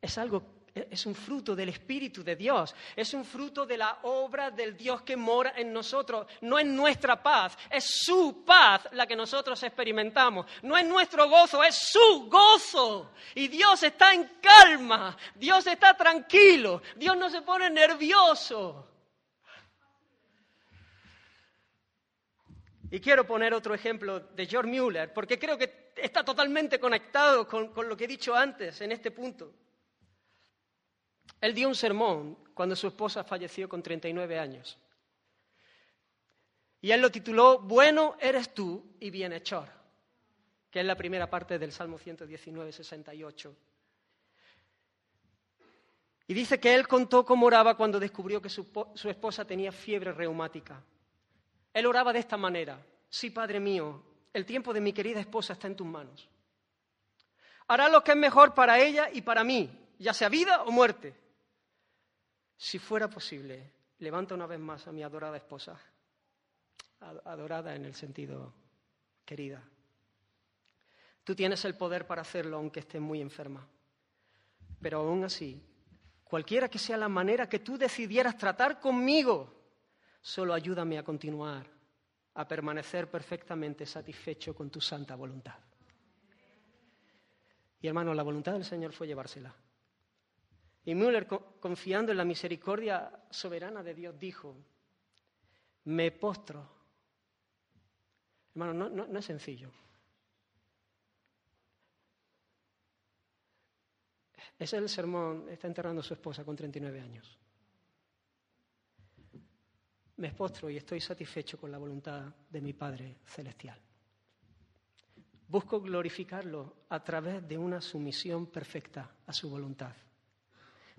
Es algo es un fruto del Espíritu de Dios, es un fruto de la obra del Dios que mora en nosotros. No es nuestra paz, es su paz la que nosotros experimentamos. No es nuestro gozo, es su gozo. Y Dios está en calma, Dios está tranquilo, Dios no se pone nervioso. Y quiero poner otro ejemplo de George Mueller, porque creo que está totalmente conectado con, con lo que he dicho antes en este punto. Él dio un sermón cuando su esposa falleció con 39 años. Y él lo tituló Bueno eres tú y bienhechor, que es la primera parte del Salmo 119, 68. Y dice que él contó cómo oraba cuando descubrió que su, su esposa tenía fiebre reumática. Él oraba de esta manera, sí, Padre mío, el tiempo de mi querida esposa está en tus manos. Hará lo que es mejor para ella y para mí, ya sea vida o muerte. Si fuera posible, levanta una vez más a mi adorada esposa, adorada en el sentido querida. Tú tienes el poder para hacerlo aunque estés muy enferma. Pero aún así, cualquiera que sea la manera que tú decidieras tratar conmigo, solo ayúdame a continuar, a permanecer perfectamente satisfecho con tu santa voluntad. Y hermano, la voluntad del Señor fue llevársela. Y Müller, confiando en la misericordia soberana de Dios, dijo, me postro Hermano, no, es sencillo. Ese es el sermón, está enterrando a su esposa con 39 años. Me postro y estoy satisfecho con la voluntad de mi Padre Celestial. Busco glorificarlo a través de una sumisión perfecta a su voluntad.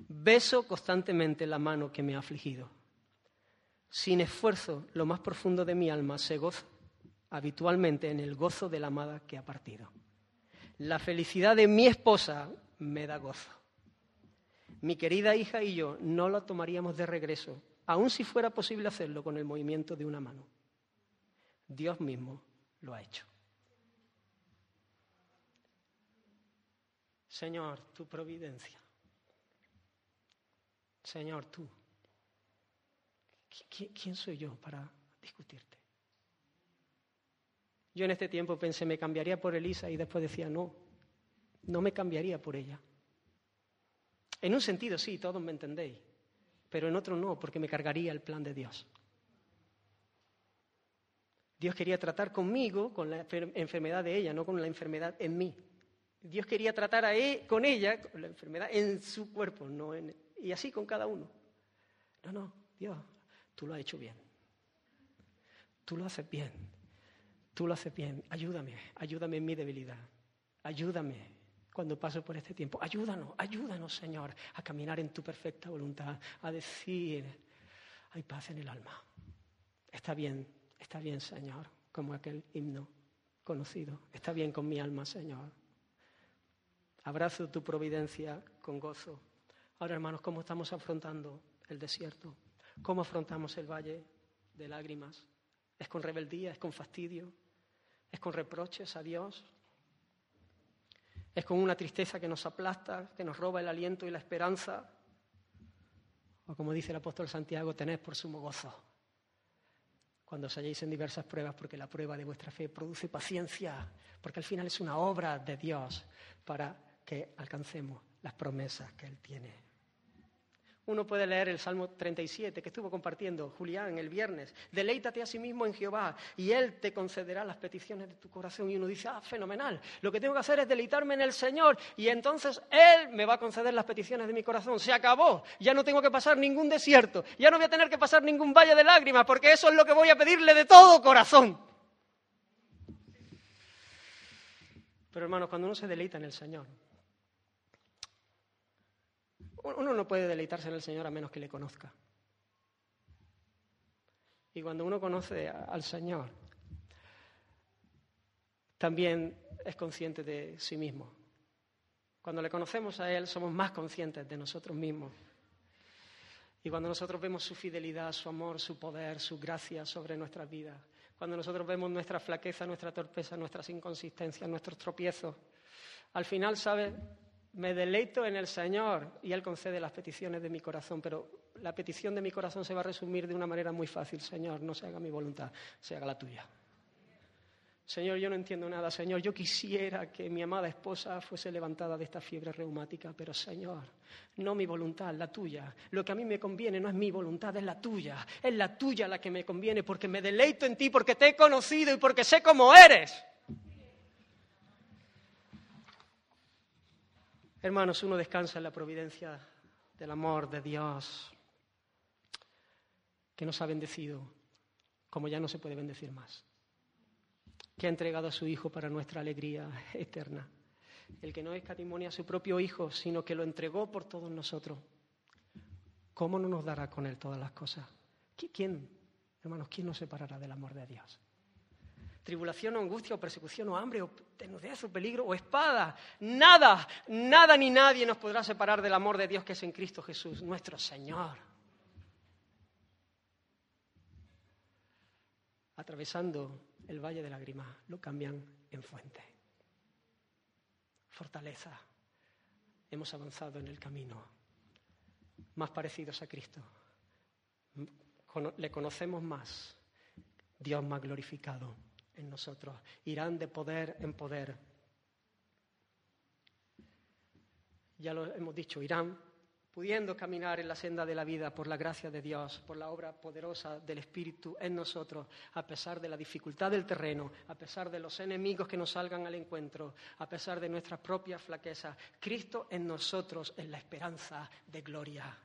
Beso constantemente la mano que me ha afligido. Sin esfuerzo, lo más profundo de mi alma se goza habitualmente en el gozo de la amada que ha partido. La felicidad de mi esposa me da gozo. Mi querida hija y yo no la tomaríamos de regreso, aun si fuera posible hacerlo con el movimiento de una mano. Dios mismo lo ha hecho. Señor, tu providencia. Señor, tú. ¿Quién soy yo para discutirte? Yo en este tiempo pensé, me cambiaría por Elisa y después decía, no, no me cambiaría por ella. En un sentido sí, todos me entendéis, pero en otro no, porque me cargaría el plan de Dios. Dios quería tratar conmigo con la enfermedad de ella, no con la enfermedad en mí. Dios quería tratar a él, con ella, con la enfermedad en su cuerpo, no en, y así con cada uno. No, no, Dios, tú lo has hecho bien. Tú lo haces bien. Tú lo haces bien. Ayúdame, ayúdame en mi debilidad. Ayúdame cuando paso por este tiempo. Ayúdanos, ayúdanos, Señor, a caminar en tu perfecta voluntad, a decir, hay paz en el alma. Está bien, está bien, Señor, como aquel himno conocido. Está bien con mi alma, Señor. Abrazo tu providencia con gozo. Ahora, hermanos, ¿cómo estamos afrontando el desierto? ¿Cómo afrontamos el valle de lágrimas? ¿Es con rebeldía? ¿Es con fastidio? ¿Es con reproches a Dios? Es con una tristeza que nos aplasta, que nos roba el aliento y la esperanza. O como dice el apóstol Santiago, tened por sumo gozo cuando os halléis en diversas pruebas, porque la prueba de vuestra fe produce paciencia, porque al final es una obra de Dios para que alcancemos las promesas que Él tiene uno puede leer el Salmo 37 que estuvo compartiendo Julián el viernes. Deleítate a sí mismo en Jehová y Él te concederá las peticiones de tu corazón. Y uno dice, ah, fenomenal, lo que tengo que hacer es deleitarme en el Señor y entonces Él me va a conceder las peticiones de mi corazón. Se acabó, ya no tengo que pasar ningún desierto, ya no voy a tener que pasar ningún valle de lágrimas porque eso es lo que voy a pedirle de todo corazón. Pero hermanos, cuando uno se deleita en el Señor, uno no puede deleitarse en el Señor a menos que le conozca. Y cuando uno conoce al Señor, también es consciente de sí mismo. Cuando le conocemos a Él, somos más conscientes de nosotros mismos. Y cuando nosotros vemos su fidelidad, su amor, su poder, su gracia sobre nuestras vidas, cuando nosotros vemos nuestra flaqueza, nuestra torpeza, nuestras inconsistencias, nuestros tropiezos, al final, ¿sabe? Me deleito en el Señor y Él concede las peticiones de mi corazón, pero la petición de mi corazón se va a resumir de una manera muy fácil. Señor, no se haga mi voluntad, se haga la tuya. Señor, yo no entiendo nada. Señor, yo quisiera que mi amada esposa fuese levantada de esta fiebre reumática, pero Señor, no mi voluntad, la tuya. Lo que a mí me conviene no es mi voluntad, es la tuya. Es la tuya la que me conviene porque me deleito en ti, porque te he conocido y porque sé cómo eres. Hermanos, uno descansa en la providencia del amor de Dios que nos ha bendecido como ya no se puede bendecir más, que ha entregado a su Hijo para nuestra alegría eterna, el que no escatimonia a su propio Hijo, sino que lo entregó por todos nosotros. ¿Cómo no nos dará con Él todas las cosas? ¿Quién, hermanos, quién nos separará del amor de Dios? Tribulación o angustia o persecución o hambre o desnudez o peligro o espada. Nada, nada ni nadie nos podrá separar del amor de Dios que es en Cristo Jesús, nuestro Señor. Atravesando el valle de lágrimas, lo cambian en fuente. Fortaleza. Hemos avanzado en el camino más parecidos a Cristo. Le conocemos más. Dios más glorificado en nosotros. Irán de poder en poder. Ya lo hemos dicho, irán pudiendo caminar en la senda de la vida por la gracia de Dios, por la obra poderosa del Espíritu en nosotros, a pesar de la dificultad del terreno, a pesar de los enemigos que nos salgan al encuentro, a pesar de nuestras propias flaquezas. Cristo en nosotros es la esperanza de gloria.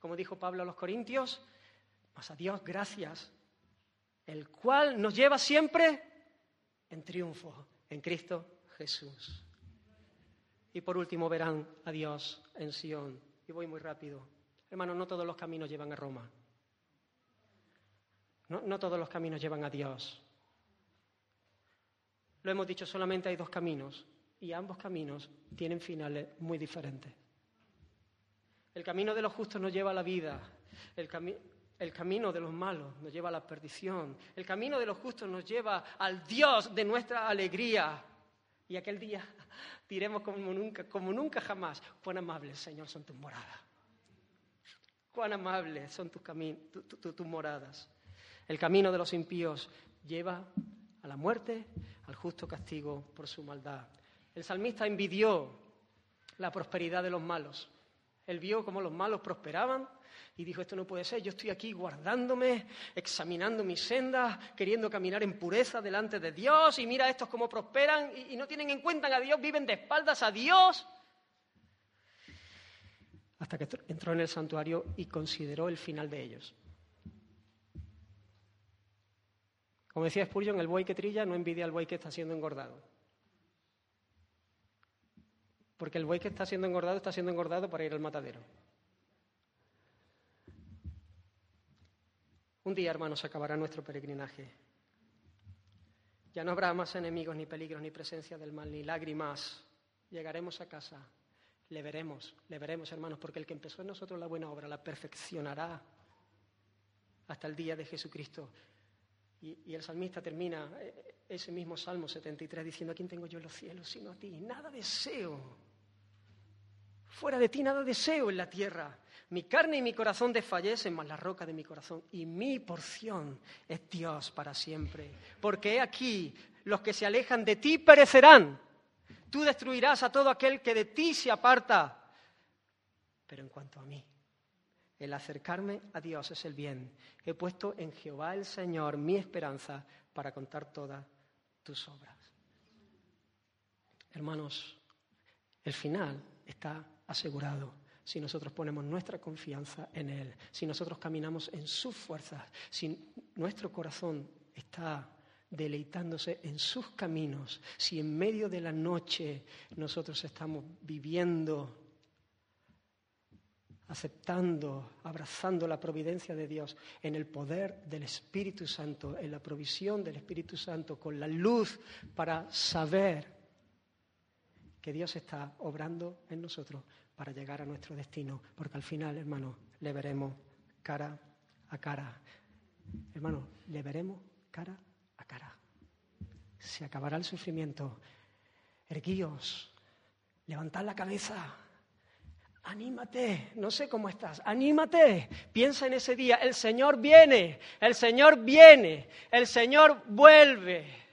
Como dijo Pablo a los Corintios, mas a Dios gracias, el cual nos lleva siempre en triunfo en Cristo Jesús. Y por último verán a Dios en Sión y voy muy rápido. Hermano, no todos los caminos llevan a Roma. No, no todos los caminos llevan a Dios. Lo hemos dicho, solamente hay dos caminos y ambos caminos tienen finales muy diferentes. El camino de los justos nos lleva a la vida, el, el, camino de los malos nos lleva a la perdición, el camino de los justos nos lleva al Dios de nuestra alegría. Y aquel día [laughs] diremos como nunca, como nunca jamás, cuán amables, Señor, son tus moradas. Cuán amables son tus, tus moradas. El camino de los impíos lleva a la muerte, al justo castigo por su maldad. El salmista envidió la prosperidad de los malos. Él vio cómo los malos prosperaban y dijo, esto no puede ser, yo estoy aquí guardándome, examinando mis sendas, queriendo caminar en pureza delante de Dios y mira estos cómo prosperan y, no tienen en cuenta a Dios, viven de espaldas a Dios. Hasta que entró en el santuario y consideró el final de ellos. Como decía Spurgeon, el buey que trilla no envidia al buey que está siendo engordado. Porque el buey que está siendo engordado está siendo engordado para ir al matadero. Un día, hermanos, acabará nuestro peregrinaje. Ya no habrá más enemigos, ni peligros, ni presencia del mal, ni lágrimas. Llegaremos a casa, le veremos, le veremos, hermanos, porque el que empezó en nosotros la buena obra la perfeccionará hasta el día de Jesucristo. Y, el salmista termina eh, ese mismo Salmo 73 diciendo, ¿a quién tengo yo en los cielos sino a ti? Nada deseo. Fuera de ti nada deseo en la tierra. Mi carne y mi corazón desfallecen, mas la roca de mi corazón y mi porción es Dios para siempre. Porque he aquí, los que se alejan de ti perecerán. Tú destruirás a todo aquel que de ti se aparta. Pero en cuanto a mí, el acercarme a Dios es el bien. He puesto en Jehová el Señor mi esperanza para contar todas tus obras. Hermanos, el final está asegurado si nosotros ponemos nuestra confianza en Él, si nosotros caminamos en sus fuerzas, si nuestro corazón está deleitándose en sus caminos, si en medio de la noche nosotros estamos viviendo, aceptando, abrazando la providencia de Dios en el poder del Espíritu Santo, en la provisión del Espíritu Santo, con la luz para saber que Dios está obrando en nosotros para llegar a nuestro destino, porque al final, hermano, le veremos cara a cara. Hermano, le veremos cara a cara. Se acabará el sufrimiento. Erguíos, levantad la cabeza. Anímate, no sé cómo estás, anímate, piensa en ese día, el Señor viene, el Señor viene, el Señor vuelve.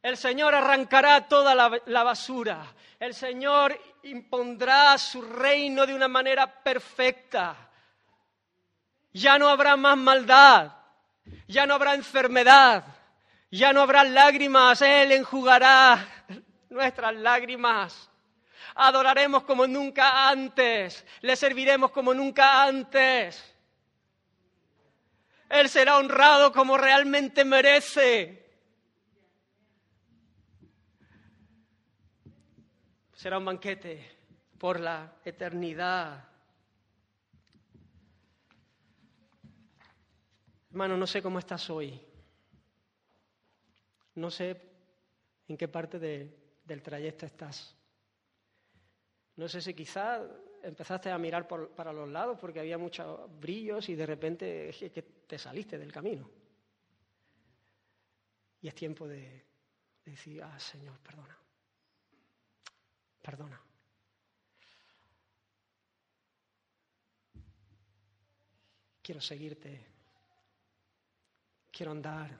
El Señor arrancará toda la, basura. El Señor impondrá su reino de una manera perfecta. Ya no habrá más maldad. Ya no habrá enfermedad. Ya no habrá lágrimas. Él enjugará nuestras lágrimas. Adoraremos como nunca antes. Le serviremos como nunca antes. Él será honrado como realmente merece. será un banquete por la eternidad. Hermano, no sé cómo estás hoy. No sé en qué parte del trayecto estás. No sé si quizás empezaste a mirar para los lados porque había muchos brillos y de repente que te saliste del camino. Y es tiempo de decir, ah, Señor, perdona. Perdona. Quiero seguirte. Quiero andar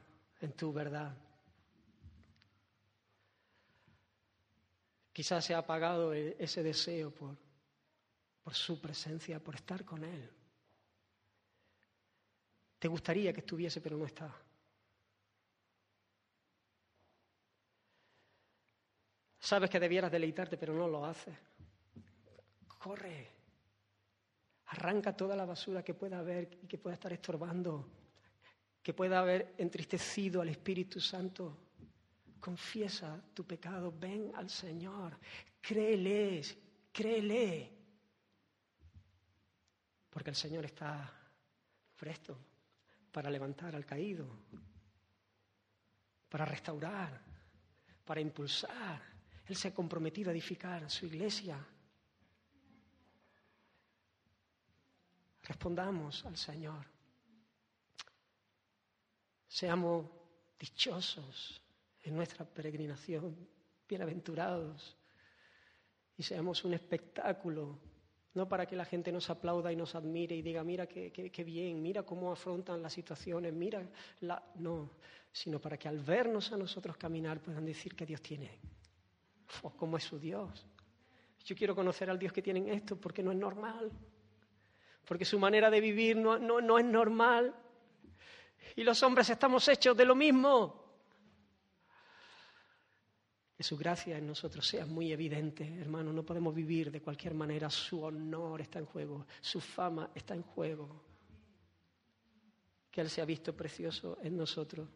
en tu verdad. Quizás se ha apagado e-, ese deseo por, por su presencia, por estar con Él. Te gustaría que estuviese, pero no está. Sabes que debieras deleitarte, pero no lo haces. Corre. Arranca toda la basura que pueda haber y que pueda estar estorbando, que pueda haber entristecido al Espíritu Santo. Confiesa tu pecado, ven al Señor, créele, créele. Porque el Señor está presto para levantar al caído, para restaurar, para impulsar. Él se ha comprometido a edificar su iglesia. Respondamos al Señor. Seamos dichosos en nuestra peregrinación, bienaventurados, y seamos un espectáculo no para que la gente nos aplauda y nos admire y diga, mira qué, bien, mira cómo afrontan las situaciones, mira la... No, sino para que al vernos a nosotros caminar puedan decir que Dios tiene. Oh, ¿Cómo es su Dios? Yo quiero conocer al Dios que tienen esto porque no es normal. Porque su manera de vivir no, no, no es normal. Y los hombres estamos hechos de lo mismo que su gracia en nosotros sea muy evidente, hermano. No podemos vivir de cualquier manera. Su honor está en juego, su fama está en juego. Que Él se ha visto precioso en nosotros.